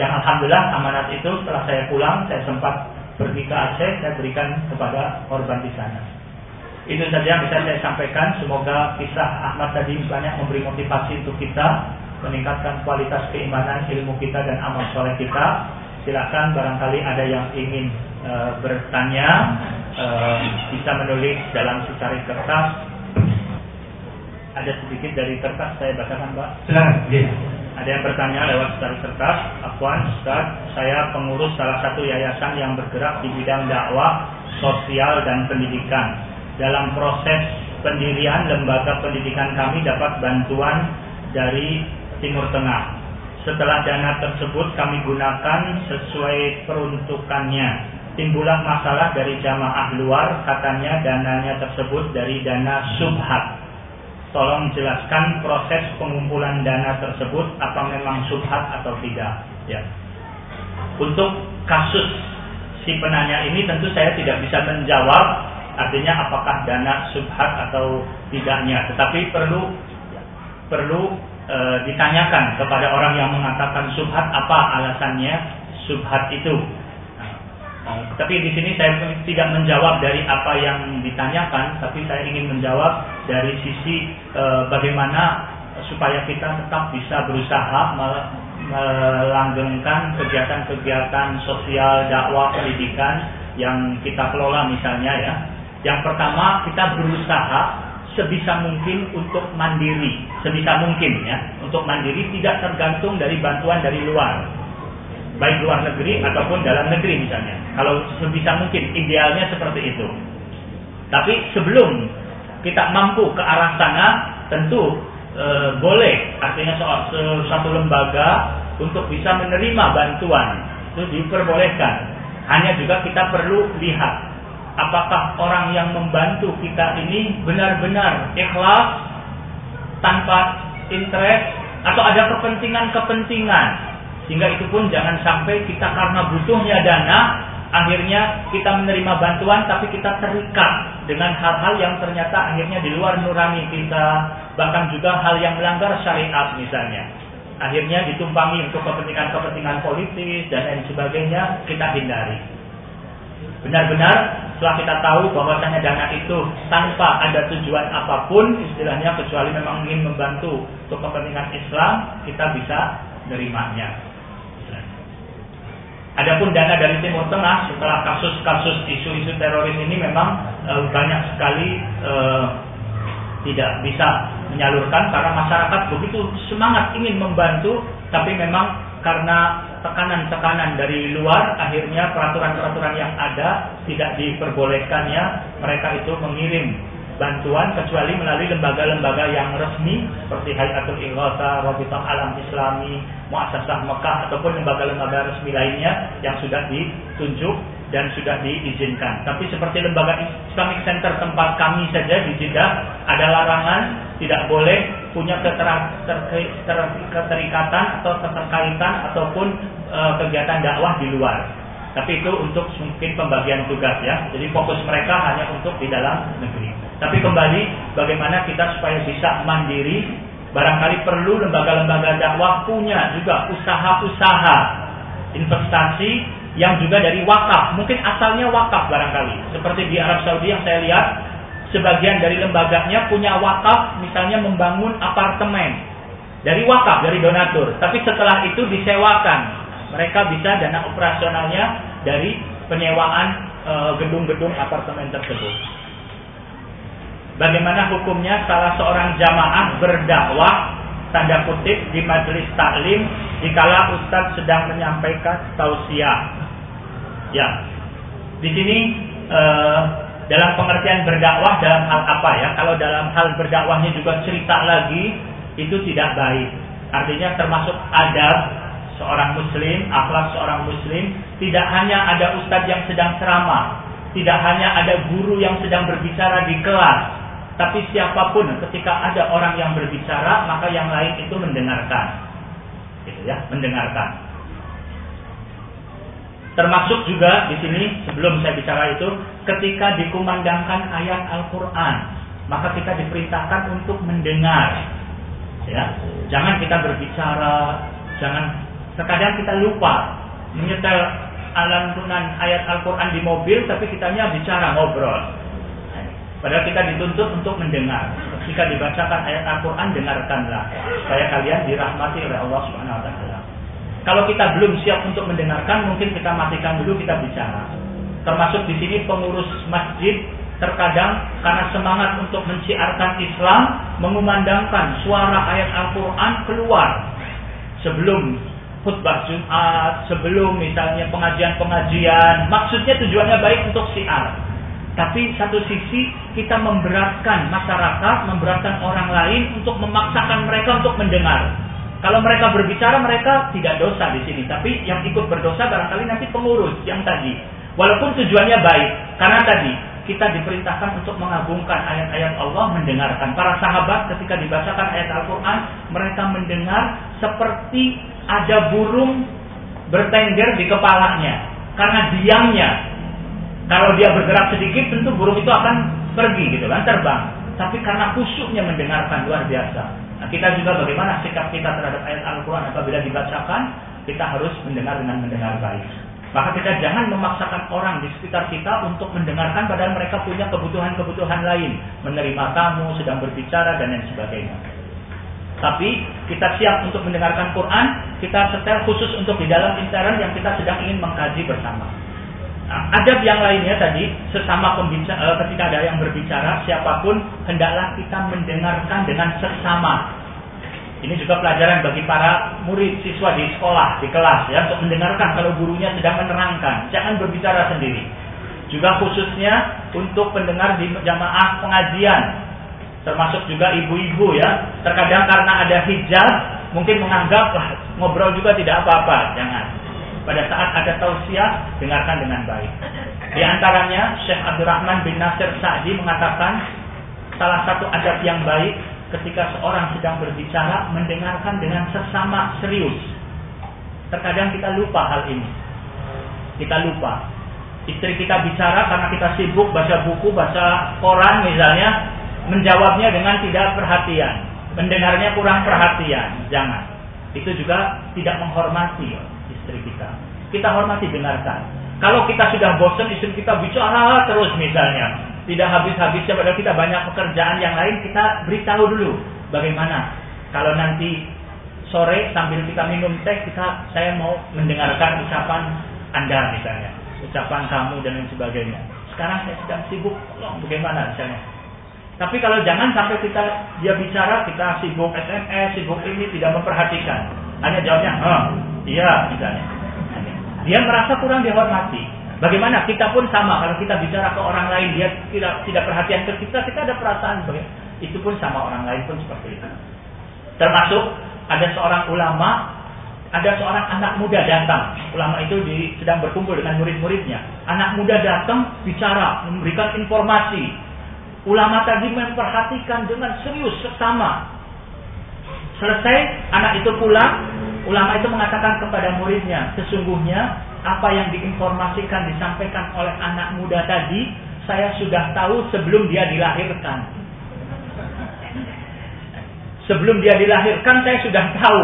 Yang Alhamdulillah amanat itu setelah saya pulang, saya sempat pergi ke Aceh, saya berikan kepada korban di sana. Itu saja yang bisa saya sampaikan. Semoga kisah Ahmad tadi banyak memberi motivasi untuk kita meningkatkan kualitas keimanan, ilmu kita dan amal soleh kita. Silakan barangkali ada yang ingin e, bertanya e, bisa menulis dalam secari kertas. Ada sedikit dari kertas saya bacakan, Mbak. Silakan. Yeah. Ada yang bertanya lewat secari kertas. Afwan, Ustaz, saya pengurus salah satu yayasan yang bergerak di bidang dakwah, sosial dan pendidikan dalam proses pendirian lembaga pendidikan kami dapat bantuan dari Timur Tengah. Setelah dana tersebut kami gunakan sesuai peruntukannya. Timbullah masalah dari jamaah luar, katanya dananya tersebut dari dana subhat. Tolong jelaskan proses pengumpulan dana tersebut, apa memang subhat atau tidak. Ya. Untuk kasus si penanya ini tentu saya tidak bisa menjawab Artinya apakah dana subhat atau tidaknya. Tetapi perlu perlu e, ditanyakan kepada orang yang mengatakan subhat apa alasannya subhat itu. Nah, tapi di sini saya tidak menjawab dari apa yang ditanyakan, tapi saya ingin menjawab dari sisi e, bagaimana supaya kita tetap bisa berusaha melanggengkan kegiatan-kegiatan sosial dakwah pendidikan yang kita kelola misalnya ya yang pertama kita berusaha sebisa mungkin untuk mandiri, sebisa mungkin ya, untuk mandiri tidak tergantung dari bantuan dari luar. Baik luar negeri ataupun dalam negeri misalnya. Kalau sebisa mungkin idealnya seperti itu. Tapi sebelum kita mampu ke arah sana, tentu e, boleh artinya soal suatu lembaga untuk bisa menerima bantuan itu diperbolehkan. Hanya juga kita perlu lihat apakah orang yang membantu kita ini benar-benar ikhlas tanpa interest? Atau ada kepentingan-kepentingan? Sehingga itu pun jangan sampai kita karena butuhnya dana akhirnya kita menerima bantuan tapi kita terikat dengan hal-hal yang ternyata akhirnya di luar nurani kita. Bahkan juga hal yang melanggar syariat misalnya. Akhirnya ditumpangi untuk kepentingan-kepentingan politis dan lain sebagainya kita hindari benar-benar setelah kita tahu bahwasanya dana itu tanpa ada tujuan apa pun istilahnya kecuali memang ingin membantu untuk kepentingan Islam kita bisa menerimanya. Adapun dana dari Timur Tengah setelah kasus-kasus isu-isu teroris ini memang e, banyak sekali e, tidak bisa menyalurkan karena masyarakat begitu semangat ingin membantu tapi memang karena tekanan-tekanan dari luar akhirnya peraturan-peraturan yang ada tidak diperbolehkannya mereka itu mengirim bantuan kecuali melalui lembaga-lembaga yang resmi seperti Hayatul Ighatha, Rabitah Alam Islami, Muassasah Mekah ataupun lembaga-lembaga resmi lainnya yang sudah ditunjuk dan sudah diizinkan. Tapi seperti lembaga Islamic Center tempat kami saja di Jeddah ada larangan tidak boleh punya keterikatan atau keterkaitan ataupun e, kegiatan dakwah di luar. Tapi itu untuk mungkin pembagian tugas ya. Jadi fokus mereka hanya untuk di dalam negeri. Tapi kembali bagaimana kita supaya bisa mandiri, barangkali perlu lembaga-lembaga dakwah punya juga usaha-usaha investasi yang juga dari wakaf. Mungkin asalnya wakaf barangkali. Seperti di Arab Saudi yang saya lihat, sebagian dari lembaganya punya wakaf misalnya membangun apartemen. Dari wakaf, dari donatur. Tapi setelah itu disewakan. Mereka bisa dana operasionalnya dari penyewaan eh, gedung-gedung apartemen tersebut. Bagaimana hukumnya salah seorang jamaah berdakwah tanda kutip di majelis taklim dikala ustadz sedang menyampaikan tausiah. Ya, di sini eh, dalam pengertian berdakwah dalam hal apa ya? Kalau dalam hal berdakwahnya juga cerita lagi itu tidak baik. Artinya termasuk adab seorang muslim, akhlak seorang muslim, tidak hanya ada ustadz yang sedang ceramah, tidak hanya ada guru yang sedang berbicara di kelas, tapi siapa pun ketika ada orang yang berbicara, maka yang lain itu mendengarkan. Gitu ya, mendengarkan. Termasuk juga di sini sebelum saya bicara itu, ketika dikumandangkan ayat Al-Qur'an, maka kita diperintahkan untuk mendengar. Ya, jangan kita berbicara, jangan terkadang kita lupa menyetel alantunan ayat Al-Quran di mobil, tapi kitanya bicara ngobrol. Padahal kita dituntut untuk mendengar. Jika dibacakan ayat Al-Quran, dengarkanlah. Supaya kalian dirahmati oleh Allah Subhanahu Wa Taala. Kalau kita belum siap untuk mendengarkan, mungkin kita matikan dulu kita bicara. Termasuk di sini pengurus masjid terkadang karena semangat untuk menciarkan Islam mengumandangkan suara ayat Al-Quran keluar sebelum khutbah Jumat, sebelum misalnya pengajian-pengajian. Maksudnya tujuannya baik untuk siar. Tapi satu sisi kita memberatkan masyarakat, memberatkan orang lain untuk memaksakan mereka untuk mendengar. Kalau mereka berbicara mereka tidak dosa di sini, tapi yang ikut berdosa barangkali nanti pengurus yang tadi. Walaupun tujuannya baik, karena tadi kita diperintahkan untuk mengagungkan ayat-ayat Allah, mendengarkan. Para sahabat ketika dibacakan ayat Al-Quran, mereka mendengar seperti ada burung bertengger di kepalanya. Karena diamnya, kalau dia bergerak sedikit tentu burung itu akan pergi gitu kan, terbang. Tapi karena khusyuknya mendengarkan luar biasa. Nah, kita juga bagaimana sikap kita terhadap ayat Al-Quran apabila dibacakan, kita harus mendengar dengan mendengar baik. Maka kita jangan memaksakan orang di sekitar kita untuk mendengarkan padahal mereka punya kebutuhan-kebutuhan lain. Menerima tamu, sedang berbicara, dan lain sebagainya. Tapi kita siap untuk mendengarkan Quran, kita setel khusus untuk di dalam intern yang kita sedang ingin mengkaji bersama. Adab yang lainnya tadi sesama pembicara eh, ketika ada yang berbicara siapa pun hendaklah kita mendengarkan dengan sesama. Ini juga pelajaran bagi para murid siswa di sekolah di kelas ya untuk mendengarkan kalau gurunya sedang menerangkan, jangan berbicara sendiri. Juga khususnya untuk pendengar di jamaah pengajian. Termasuk juga ibu-ibu ya. Terkadang karena ada hijab mungkin menganggap ngobrol juga tidak apa-apa. Jangan pada saat ada tausiah, dengarkan dengan baik. Di antaranya Syekh Abdurrahman bin Nasir Sa'di mengatakan salah satu adab yang baik ketika seorang sedang berbicara mendengarkan dengan sesama serius. Terkadang kita lupa hal ini. Kita lupa. Istri kita bicara karena kita sibuk baca buku, baca koran misalnya, menjawabnya dengan tidak perhatian, mendengarnya kurang perhatian. Jangan. Itu juga tidak menghormati istri kita. Kita hormati dengarkan. Kalau kita sudah bosan istri kita bicara terus misalnya, tidak habis-habisnya padahal kita banyak pekerjaan yang lain, kita beritahu dulu bagaimana. Kalau nanti sore sambil kita minum teh, kita saya mau mendengarkan ucapan Anda misalnya, ucapan kamu dan lain sebagainya. Sekarang saya sedang sibuk, tolong bagaimana misalnya. Tapi kalau jangan sampai kita dia bicara kita sibuk SMS, sibuk ini tidak memperhatikan. Hanya jawabnya, "Oh, iya," misalnya. Dia merasa kurang dihormati. Bagaimana kita pun sama kalau kita bicara ke orang lain dia tidak tidak perhatian ke kita, kita ada perasaan bagaimana? Itu pun sama orang lain pun seperti itu. Termasuk ada seorang ulama, ada seorang anak muda datang. Ulama itu di, sedang berkumpul dengan murid-muridnya. Anak muda datang bicara, memberikan informasi. Ulama tadi memperhatikan dengan serius sesama. Selesai, anak itu pulang, ulama itu mengatakan kepada muridnya, sesungguhnya apa yang diinformasikan disampaikan oleh anak muda tadi saya sudah tahu sebelum dia dilahirkan. Sebelum dia dilahirkan saya sudah tahu.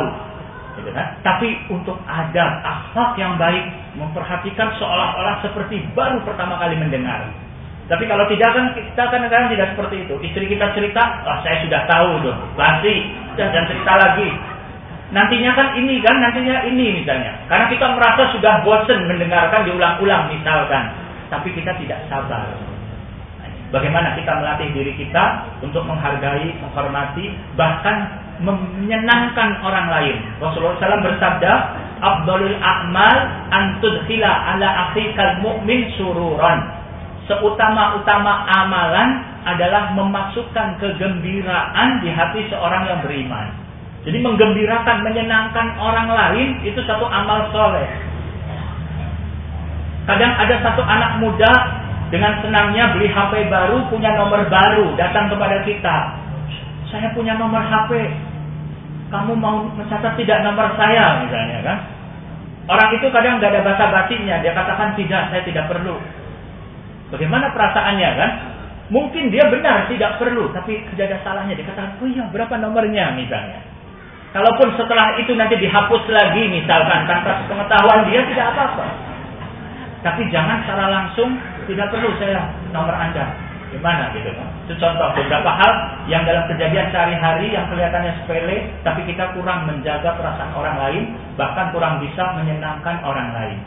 Gitu kan? Tapi untuk adab, akhlak yang baik, memperhatikan seolah-olah seperti baru pertama kali mendengar. Tapi kalau tidak kan kita kan kadang tidak seperti itu. Istri kita cerita, oh, saya sudah tahu tuh, pasti, dan cerita lagi. Nantinya kan ini kan, nantinya ini misalnya. Karena kita merasa sudah bosan mendengarkan diulang-ulang misalkan. Tapi kita tidak sabar. Bagaimana kita melatih diri kita untuk menghargai, menghormati, bahkan menyenangkan orang lain. Rasulullah SAW bersabda, Abdulul a'mal antudhila ala akhikal mu'min sururan. Seutama-utama amalan adalah memasukkan kegembiraan di hati seorang yang beriman. Jadi menggembirakan, menyenangkan orang lain itu satu amal soleh. Kadang ada satu anak muda dengan senangnya beli HP baru, punya nomor baru, datang kepada kita. Saya punya nomor HP. Kamu mau mencatat tidak nomor saya misalnya kan? Orang itu kadang nggak ada bahasa batinnya, dia katakan tidak, saya tidak perlu. Bagaimana perasaannya kan? Mungkin dia benar tidak perlu, tapi tidak ada salahnya. Dia katakan, oh iya berapa nomornya misalnya. Kalaupun setelah itu nanti dihapus lagi misalkan tanpa pengetahuan dia tidak apa-apa. Tapi jangan secara langsung tidak perlu saya nomor Anda. Gimana gitu kan? Itu contoh beberapa hal yang dalam kejadian sehari-hari yang kelihatannya sepele tapi kita kurang menjaga perasaan orang lain, bahkan kurang bisa menyenangkan orang lain.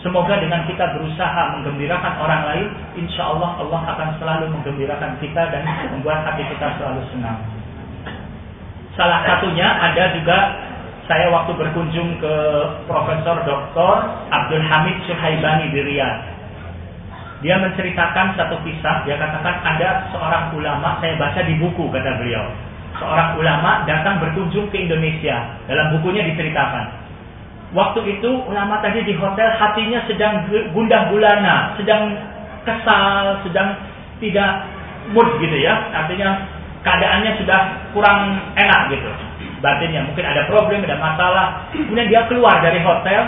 Semoga dengan kita berusaha menggembirakan orang lain, insya Allah Allah akan selalu menggembirakan kita dan membuat hati kita selalu senang. Salah satunya ada juga saya waktu berkunjung ke Profesor Dr. Abdul Hamid Suhaibani di Riyadh. Dia menceritakan satu kisah, dia katakan ada seorang ulama, saya baca di buku kata beliau. Seorang ulama datang berkunjung ke Indonesia. Dalam bukunya diceritakan. Waktu itu ulama tadi di hotel hatinya sedang gundah gulana, sedang kesal, sedang tidak mood gitu ya. Artinya keadaannya sudah kurang enak gitu. Batinnya mungkin ada problem ada masalah. Kemudian dia keluar dari hotel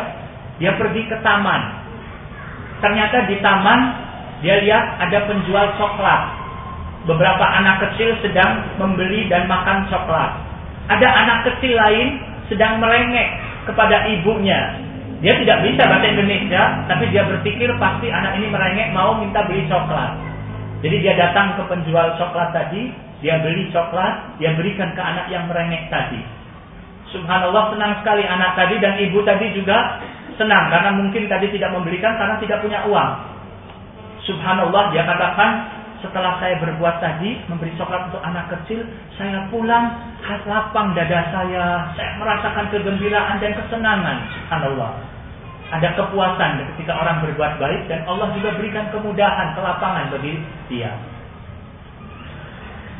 dia pergi ke taman. Ternyata di taman dia lihat ada penjual coklat. Beberapa anak kecil sedang membeli dan makan coklat. Ada anak kecil lain sedang merengek kepada ibunya. Dia tidak bisa bahasa Indonesia tapi dia berpikir pasti anak ini merengek mau minta beli coklat. Jadi dia datang ke penjual coklat tadi dia beli coklat, dia berikan ke anak yang merengek tadi. Subhanallah senang sekali anak tadi dan ibu tadi juga senang karena mungkin tadi tidak membelikan karena tidak punya uang. Subhanallah dia katakan setelah saya berbuat tadi memberi coklat untuk anak kecil, saya pulang lapang dada saya, saya merasakan kegembiraan dan kesenangan. Subhanallah. Ada kepuasan ketika orang berbuat baik dan Allah juga berikan kemudahan, kelapangan bagi dia.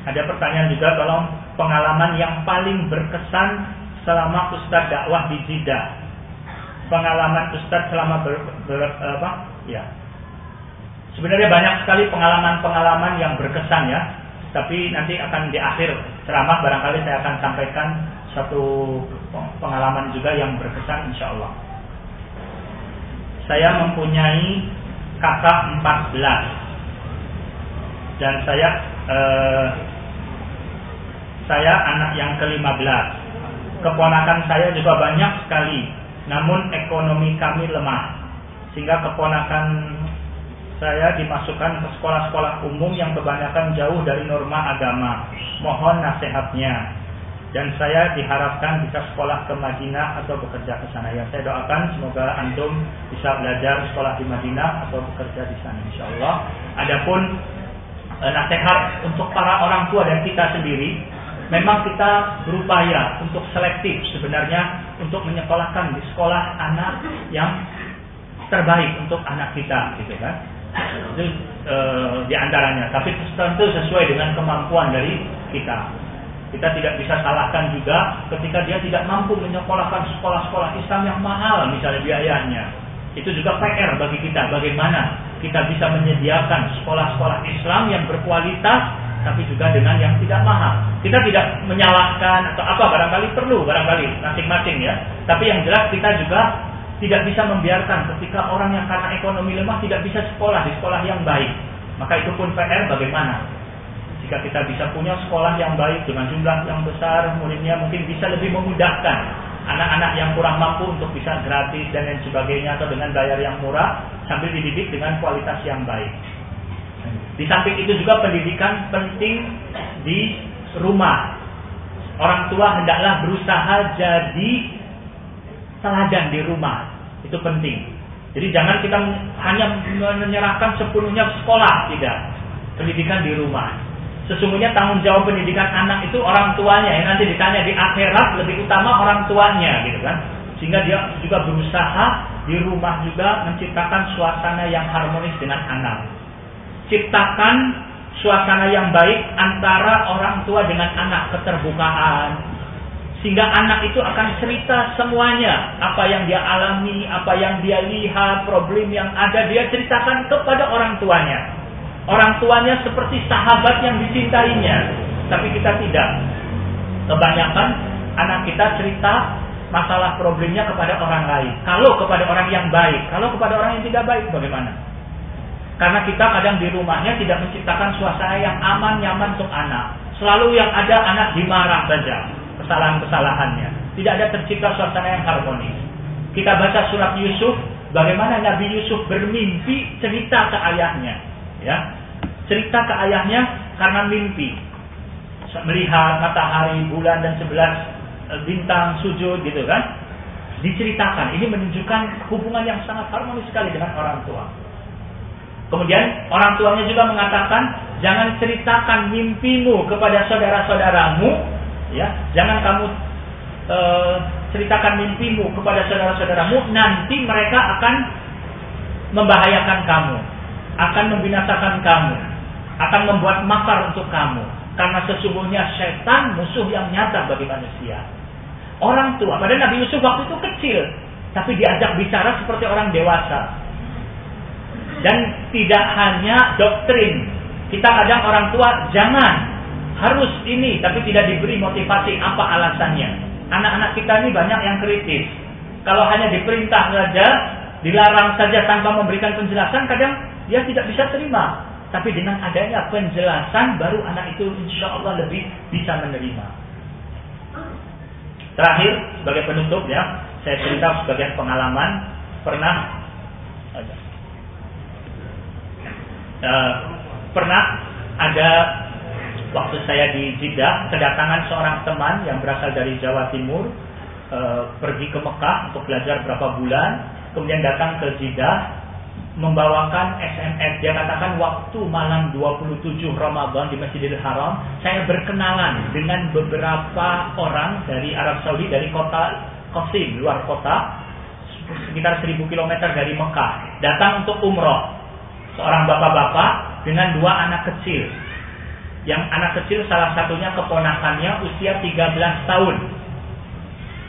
Ada pertanyaan juga tolong pengalaman yang paling berkesan selama Ustadz dakwah di Jeddah. Pengalaman Ustadz selama ber, ber, apa? Ya. Sebenarnya banyak sekali pengalaman-pengalaman yang berkesan ya. Tapi nanti akan di akhir ceramah barangkali saya akan sampaikan satu pengalaman juga yang berkesan insya Allah. Saya mempunyai kakak 14 dan saya eh, saya anak yang ke-15. Keponakan saya juga banyak sekali, namun ekonomi kami lemah. Sehingga keponakan saya dimasukkan ke sekolah-sekolah umum yang kebanyakan jauh dari norma agama. Mohon nasihatnya. dan saya diharapkan bisa sekolah ke Madinah atau bekerja ke sana. Yang saya doakan semoga antum bisa belajar sekolah di Madinah atau bekerja di sana insya Allah. Adapun e, nasihat untuk para orang tua dan kita sendiri, memang kita berupaya untuk selektif sebenarnya untuk menyekolahkan di sekolah anak yang terbaik untuk anak kita gitu kan. Itu e, di antaranya, tapi tentu sesuai dengan kemampuan dari kita. Kita tidak bisa salahkan juga ketika dia tidak mampu menyekolahkan sekolah-sekolah Islam yang mahal misalnya biayanya. Itu juga PR bagi kita bagaimana kita bisa menyediakan sekolah-sekolah Islam yang berkualitas tapi juga dengan yang tidak mahal. Kita tidak menyalahkan atau apa barangkali perlu barangkali masing-masing ya. Tapi yang jelas kita juga tidak bisa membiarkan ketika orang yang karena ekonomi lemah tidak bisa sekolah di sekolah yang baik. Maka itu pun PR bagaimana jika kita bisa punya sekolah yang baik dengan jumlah yang besar, muridnya mungkin bisa lebih memudahkan anak-anak yang kurang mampu untuk bisa gratis dan lain sebagainya atau dengan bayar yang murah sambil dididik dengan kualitas yang baik. Di samping itu juga pendidikan penting di rumah. Orang tua hendaklah berusaha jadi teladan di rumah. Itu penting. Jadi jangan kita hanya menyerahkan sepenuhnya sekolah, tidak. Pendidikan di rumah. Sesungguhnya tanggung jawab pendidikan anak itu orang tuanya yang nanti ditanya di akhirat lebih utama orang tuanya gitu kan. Sehingga dia juga berusaha di rumah juga menciptakan suasana yang harmonis dengan anak. Ciptakan suasana yang baik antara orang tua dengan anak, keterbukaan. Sehingga anak itu akan cerita semuanya, apa yang dia alami, apa yang dia lihat, problem yang ada, dia ceritakan kepada orang tuanya. Orang tuanya seperti sahabat yang dicintainya. Tapi kita tidak. Kebanyakan anak kita cerita masalah problemnya kepada orang lain. Kalau kepada orang yang baik. Kalau kepada orang yang tidak baik bagaimana? Karena kita kadang di rumahnya tidak menciptakan suasana yang aman, nyaman untuk anak. Selalu yang ada anak dimarah saja. Kesalahan-kesalahannya. Tidak ada tercipta suasana yang harmonis. Kita baca surat Yusuf. Bagaimana Nabi Yusuf bermimpi cerita ke ayahnya ya cerita ke ayahnya karena mimpi melihat matahari bulan dan sebelas eh, bintang sujud gitu kan diceritakan ini menunjukkan hubungan yang sangat harmonis sekali dengan orang tua kemudian orang tuanya juga mengatakan jangan ceritakan mimpimu kepada saudara-saudaramu ya jangan kamu e, ceritakan mimpimu kepada saudara-saudaramu nanti mereka akan membahayakan kamu akan membinasakan kamu, akan membuat makar untuk kamu. Karena sesungguhnya setan musuh yang nyata bagi manusia. Orang tua, pada Nabi Yusuf waktu itu kecil, tapi diajak bicara seperti orang dewasa. Dan tidak hanya doktrin. Kita kadang orang tua jangan harus ini, tapi tidak diberi motivasi apa alasannya. Anak-anak kita ini banyak yang kritis. Kalau hanya diperintah saja, dilarang saja tanpa memberikan penjelasan, kadang dia tidak bisa terima. Tapi dengan adanya penjelasan baru anak itu insya Allah lebih bisa menerima. Terakhir sebagai penutup ya, saya cerita sebagai pengalaman pernah uh, pernah ada waktu saya di Jeddah kedatangan seorang teman yang berasal dari Jawa Timur uh, pergi ke Mekah untuk belajar berapa bulan kemudian datang ke Jeddah membawakan SMS. Dia katakan waktu malam 27 Ramadan di Masjidil Haram, saya berkenalan dengan beberapa orang dari Arab Saudi dari kota Qasim, luar kota, sekitar 1000 km dari Mekah, datang untuk umroh. Seorang bapak-bapak dengan dua anak kecil. Yang anak kecil salah satunya keponakannya usia 13 tahun.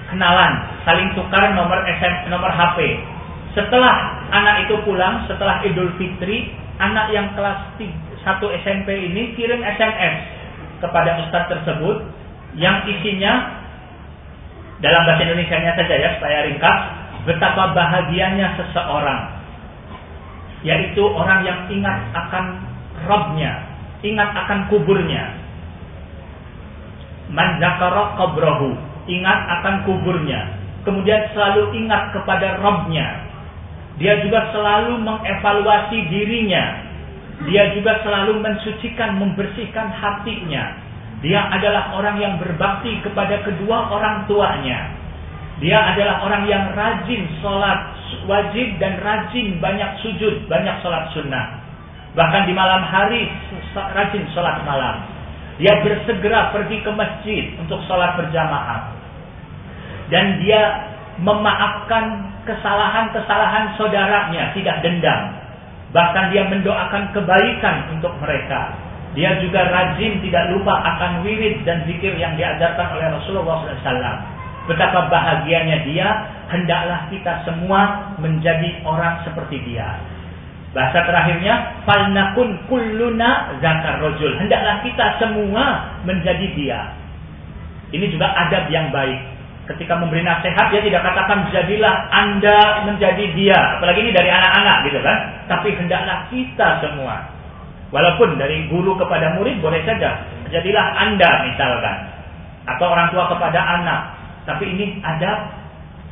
Kenalan, saling tukar nomor SM, nomor HP setelah anak itu pulang, setelah Idul Fitri, anak yang kelas 1 SMP ini kirim SMS kepada ustadz tersebut yang isinya dalam bahasa Indonesia-nya saja ya supaya ringkas betapa bahagianya seseorang yaitu orang yang ingat akan Robnya ingat akan kuburnya man zakara ingat akan kuburnya kemudian selalu ingat kepada Robnya dia juga selalu mengevaluasi dirinya. Dia juga selalu mensucikan, membersihkan hatinya. Dia adalah orang yang berbakti kepada kedua orang tuanya. Dia adalah orang yang rajin sholat wajib dan rajin banyak sujud, banyak sholat sunnah. Bahkan di malam hari rajin sholat malam. Dia bersegera pergi ke masjid untuk sholat berjamaah. Dan dia memaafkan kesalahan-kesalahan saudaranya, tidak dendam. Bahkan dia mendoakan kebaikan untuk mereka. Dia juga rajin tidak lupa akan wirid dan zikir yang diajarkan oleh Rasulullah SAW. Betapa bahagianya dia, hendaklah kita semua menjadi orang seperti dia. Bahasa terakhirnya, falnakun kulluna zakar rojul. Hendaklah kita semua menjadi dia. Ini juga adab yang baik. Ketika memberi nasihat, dia tidak katakan jadilah anda menjadi dia. Apalagi ini dari anak-anak gitu kan. Tapi hendaklah kita semua Walaupun dari guru kepada murid boleh saja. Jadilah Anda misalkan. Atau orang tua kepada anak. Tapi ini ada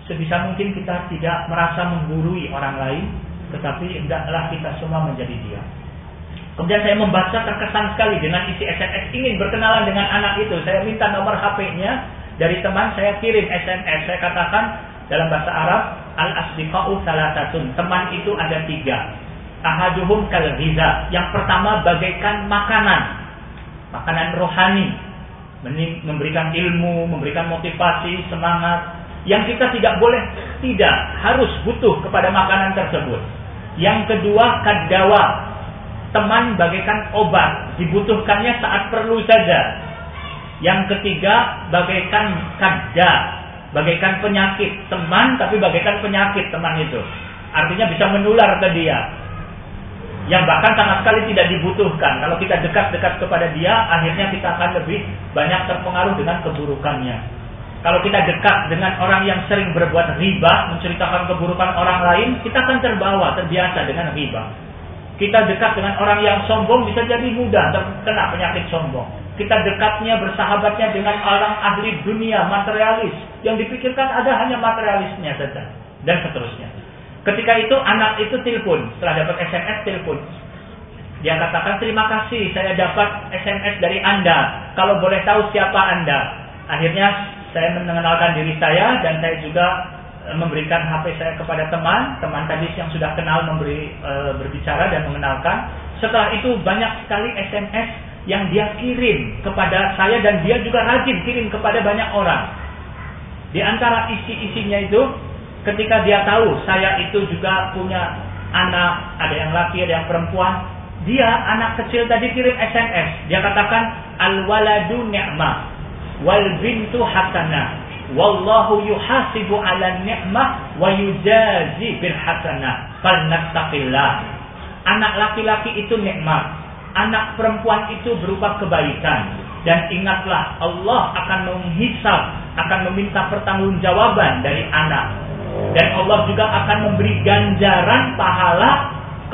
sebisa mungkin kita tidak merasa menggurui orang lain. Tetapi hendaklah kita semua menjadi dia. Kemudian saya membaca terkesan sekali dengan isi SMS ingin berkenalan dengan anak itu. Saya minta nomor HP-nya dari teman saya kirim SMS. Saya katakan dalam bahasa Arab al-asdiqa'u salatatun. Teman itu ada tiga ahaduhum kal. Yang pertama bagaikan makanan. Makanan rohani. Memberikan ilmu, memberikan motivasi, semangat. Yang kita tidak boleh, tidak harus butuh kepada makanan tersebut. Yang kedua kadawa. Teman bagaikan obat, dibutuhkannya saat perlu saja. Yang ketiga bagaikan kada, bagaikan penyakit. Teman tapi bagaikan penyakit teman itu. Artinya bisa menular ke dia yang bahkan sama sekali tidak dibutuhkan. Kalau kita dekat-dekat kepada dia, akhirnya kita akan lebih banyak terpengaruh dengan keburukannya. Kalau kita dekat dengan orang yang sering berbuat riba, menceritakan keburukan orang lain, kita akan terbawa, terbiasa dengan riba. Kita dekat dengan orang yang sombong, bisa jadi mudah terkena penyakit sombong. Kita dekatnya, bersahabatnya dengan orang ahli dunia, materialis. Yang dipikirkan ada hanya materialisnya saja. Dan seterusnya. Ketika itu anak itu telepon, setelah dapat SMS telepon. Dia katakan terima kasih saya dapat SMS dari Anda. Kalau boleh tahu siapa Anda. Akhirnya saya mengenalkan diri saya dan saya juga e, memberikan HP saya kepada teman, teman tadi yang sudah kenal memberi e, berbicara dan mengenalkan. Setelah itu banyak sekali SMS yang dia kirim kepada saya dan dia juga rajin kirim kepada banyak orang. Di antara isi-isinya itu ketika dia tahu saya itu juga punya anak, ada yang laki, ada yang perempuan, dia anak kecil tadi kirim SMS. Dia katakan al waladu ni'mah wal bintu hasanah. Wallahu yuhasibu ala ni'mah wa yujazi bil hasanah. Falnattaqillah. Anak laki-laki itu nikmat. Anak perempuan itu berupa kebaikan. Dan ingatlah Allah akan menghisap, akan meminta pertanggungjawaban dari anak dan Allah juga akan memberi ganjaran pahala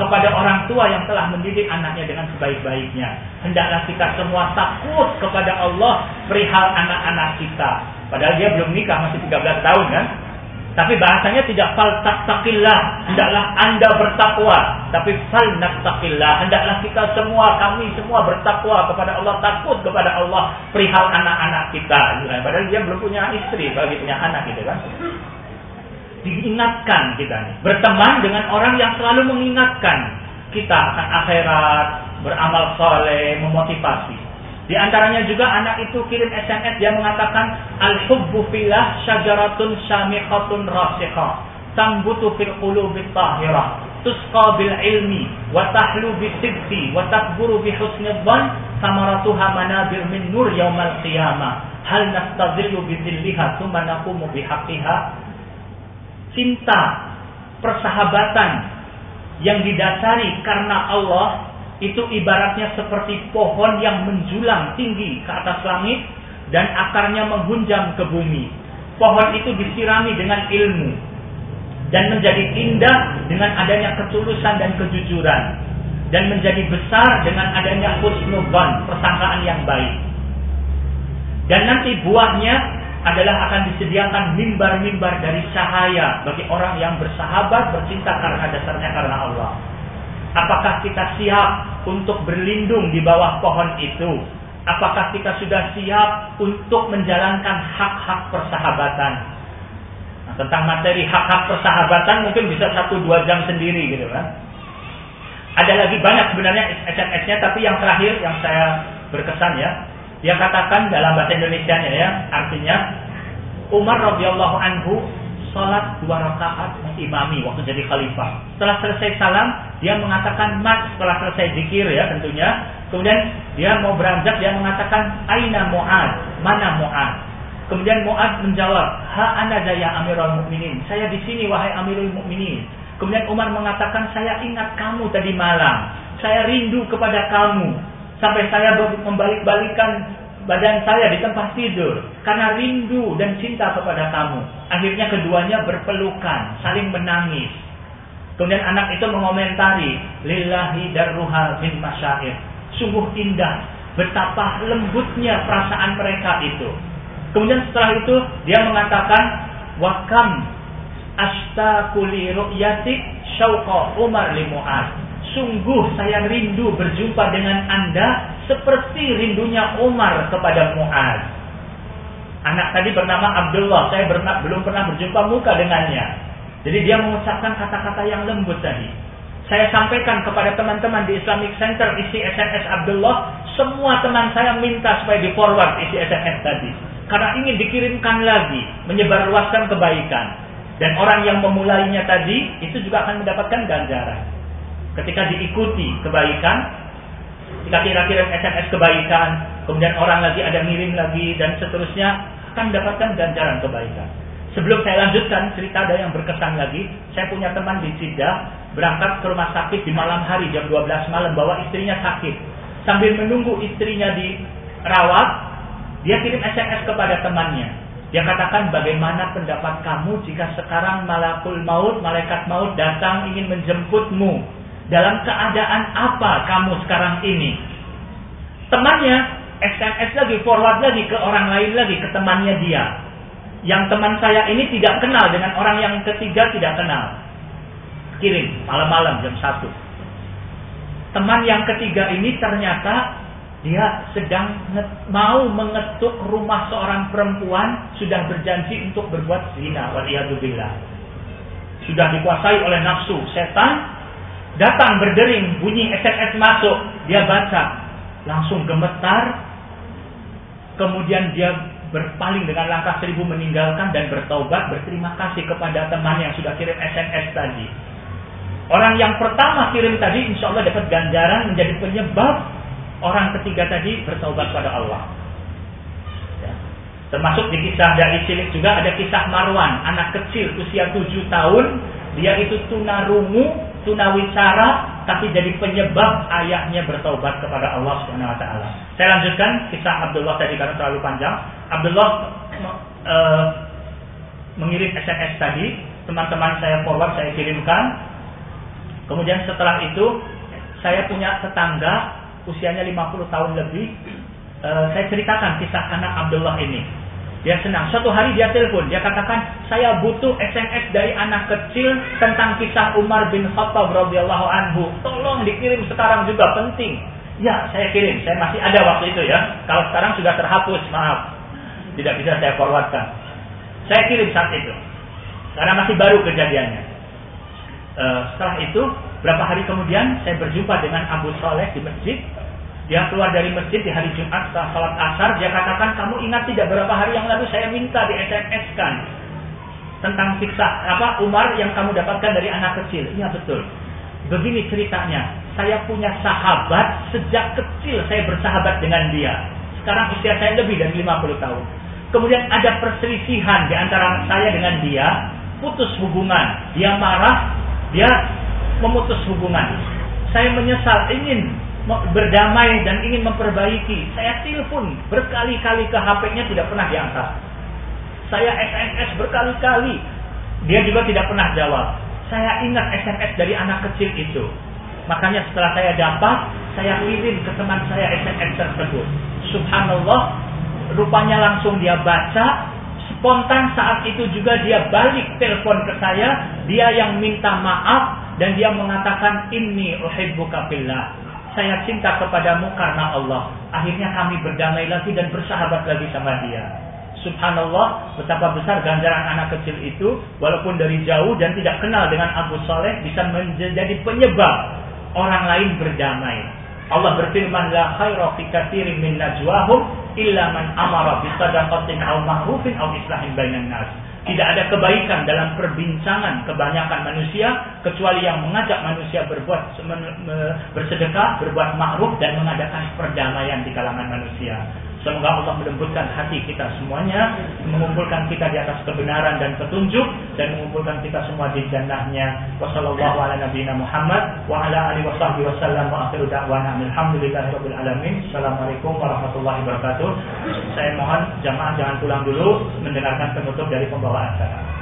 kepada orang tua yang telah mendidik anaknya dengan sebaik-baiknya. Hendaklah kita semua takut kepada Allah perihal anak-anak kita. Padahal dia belum nikah, masih 13 tahun kan? Tapi bahasanya tidak fal takillah, hendaklah Anda bertakwa, tapi fal takillah, hendaklah kita semua kami semua bertakwa kepada Allah, takut kepada Allah perihal anak-anak kita. Padahal dia belum punya istri, bagi punya anak gitu kan diingatkan kita nih. Berteman dengan orang yang selalu mengingatkan kita akan akhirat, beramal soleh, memotivasi. Di antaranya juga anak itu kirim SMS dia mengatakan al-hubbu fillah syajaratun syamikhatun rasikha tambutu fil qulubi tahirah tusqa bil ilmi wa tahlu bis sidqi wa takburu bi husni dhann samaratuha manabir min nur yaumal qiyamah hal nastadillu bi dhilliha thumma naqumu bi haqqiha cinta, persahabatan yang didasari karena Allah itu ibaratnya seperti pohon yang menjulang tinggi ke atas langit dan akarnya menghunjam ke bumi. Pohon itu disirami dengan ilmu dan menjadi indah dengan adanya ketulusan dan kejujuran dan menjadi besar dengan adanya husnuban, persangkaan yang baik. Dan nanti buahnya adalah akan disediakan mimbar-mimbar dari cahaya bagi orang yang bersahabat bercinta karena dasarnya karena Allah. Apakah kita siap untuk berlindung di bawah pohon itu Apakah kita sudah siap untuk menjalankan hak-hak persahabatan? Nah, tentang materi hak-hak persahabatan mungkin bisa satu dua jam sendiri gitu kan. Ada lagi banyak sebenarnya SMS-nya, tapi yang terakhir yang saya berkesan ya, dia katakan dalam bahasa Indonesia ya, artinya Umar radhiyallahu anhu sholat dua rakaat imami waktu jadi khalifah. Setelah selesai salam, dia mengatakan mat setelah selesai zikir ya tentunya. Kemudian dia mau beranjak, dia mengatakan aina Mu'ad, mana Mu'ad. Kemudian Mu'ad menjawab, ha ana ya Amirul Mukminin. Saya di sini wahai Amirul Mukminin. Kemudian Umar mengatakan, saya ingat kamu tadi malam. Saya rindu kepada kamu. Sampai saya membalik-balikan badan saya di tempat tidur. Karena rindu dan cinta kepada kamu. Akhirnya keduanya berpelukan, saling menangis. Kemudian anak itu mengomentari, Lillahi darruha bin masyair. Sungguh indah, betapa lembutnya perasaan mereka itu. Kemudian setelah itu dia mengatakan, Wakam astaquli ru'yatik syauqa Umar li Mu'ad. Sungguh saya rindu berjumpa dengan Anda seperti rindunya Umar kepada Mu'ad. Anak tadi bernama Abdullah, saya berna, belum pernah berjumpa muka dengannya. Jadi dia mengucapkan kata-kata yang lembut tadi. Saya sampaikan kepada teman-teman di Islamic Center isi SMS Abdullah, semua teman saya minta supaya di forward isi SMS tadi. Karena ingin dikirimkan lagi, menyebarluaskan kebaikan. Dan orang yang memulainya tadi itu juga akan mendapatkan ganjaran. Ketika diikuti kebaikan, ketika kira-kira SMS kebaikan, kemudian orang lagi ada mirim lagi dan seterusnya akan mendapatkan ganjaran kebaikan. Sebelum saya lanjutkan cerita ada yang berkesan lagi, saya punya teman di Jeddah berangkat ke rumah sakit di malam hari jam 12 malam bawa istrinya sakit. Sambil menunggu istrinya dirawat, dia kirim SMS kepada temannya. Dia katakan bagaimana pendapat kamu jika sekarang malakul maut, malaikat maut datang ingin menjemputmu. Dalam keadaan apa kamu sekarang ini? Temannya SMS lagi, forward lagi ke orang lain lagi, ke temannya dia. Yang teman saya ini tidak kenal dengan orang yang ketiga tidak kenal. Kirim malam-malam jam 1. Teman yang ketiga ini ternyata dia sedang mau mengetuk rumah seorang perempuan sudah berjanji untuk berbuat zina waliyadzubillah sudah dikuasai oleh nafsu setan datang berdering bunyi SMS masuk. Dia baca. Langsung gemetar. Kemudian dia berpaling dengan langkah seribu meninggalkan dan bertaubat berterima kasih kepada teman yang sudah kirim SMS tadi. Orang yang pertama kirim tadi insya Allah dapat ganjaran menjadi penyebab orang ketiga tadi bertobat pada Allah. Ya. Termasuk di kisah dari cilik juga ada kisah Marwan, anak kecil usia tujuh tahun, dia itu tunarungu, tunawicara, tapi jadi penyebab ayahnya bertobat kepada Allah Subhanahu wa taala. Saya lanjutkan kisah Abdullah tadi karena terlalu panjang. Abdullah uh, mengirim SMS tadi, teman-teman saya forward saya kirimkan. Kemudian setelah itu saya punya tetangga usianya 50 tahun lebih, uh, saya ceritakan kisah anak Abdullah ini. Dia senang. Suatu hari dia telepon, dia katakan, saya butuh SMS dari anak kecil tentang kisah Umar bin Khattab radhiyallahu anhu. Tolong dikirim sekarang juga penting. Ya, saya kirim. Saya masih ada waktu itu ya. Kalau sekarang sudah terhapus, maaf. Tidak bisa saya forwardkan. Saya kirim saat itu. Karena masih baru kejadiannya. Uh, setelah itu Berapa hari kemudian saya berjumpa dengan Abu Soleh di masjid. Dia keluar dari masjid di hari Jumat setelah sholat asar. Dia katakan, kamu ingat tidak berapa hari yang lalu saya minta di SMS kan tentang siksa apa Umar yang kamu dapatkan dari anak kecil. Iya betul. Begini ceritanya, saya punya sahabat sejak kecil saya bersahabat dengan dia. Sekarang usia saya lebih dari 50 tahun. Kemudian ada perselisihan di antara saya dengan dia, putus hubungan. Dia marah, dia memutus hubungan. Saya menyesal, ingin berdamai dan ingin memperbaiki. Saya telepon berkali-kali ke HP-nya tidak pernah diangkat. Saya SMS berkali-kali, dia juga tidak pernah jawab. Saya ingat SMS dari anak kecil itu. Makanya setelah saya dapat, saya kirim ke teman saya SMS tersebut. Subhanallah, rupanya langsung dia baca, spontan saat itu juga dia balik telepon ke saya, dia yang minta maaf dan dia mengatakan ini uhibbuka fillah. Saya cinta kepadamu karena Allah. Akhirnya kami berdamai lagi dan bersahabat lagi sama dia. Subhanallah, betapa besar ganjaran anak kecil itu, walaupun dari jauh dan tidak kenal dengan Abu Saleh, bisa menjadi penyebab orang lain berdamai. Allah berfirman, La khaira fi kathirin min najwahum illa man amara bi sadaqatin aw ma'rufin aw islahin bainan nas. Tidak ada kebaikan dalam perbincangan kebanyakan manusia kecuali yang mengajak manusia berbuat bersedekah, berbuat ma'ruf dan mengadakan perdamaian di kalangan manusia. Semoga Allah melembutkan hati kita semuanya, mengumpulkan kita di atas kebenaran dan petunjuk dan mengumpulkan kita semua di jannahnya. Wassallallahu ala nabiyina Muhammad wa ala alihi wasahbihi wasallam wa akhiru da'wana alhamdulillahirabbil alamin. Assalamualaikum warahmatullahi wabarakatuh. Saya mohon jamaah jangan pulang dulu mendengarkan penutup dari pembawa acara.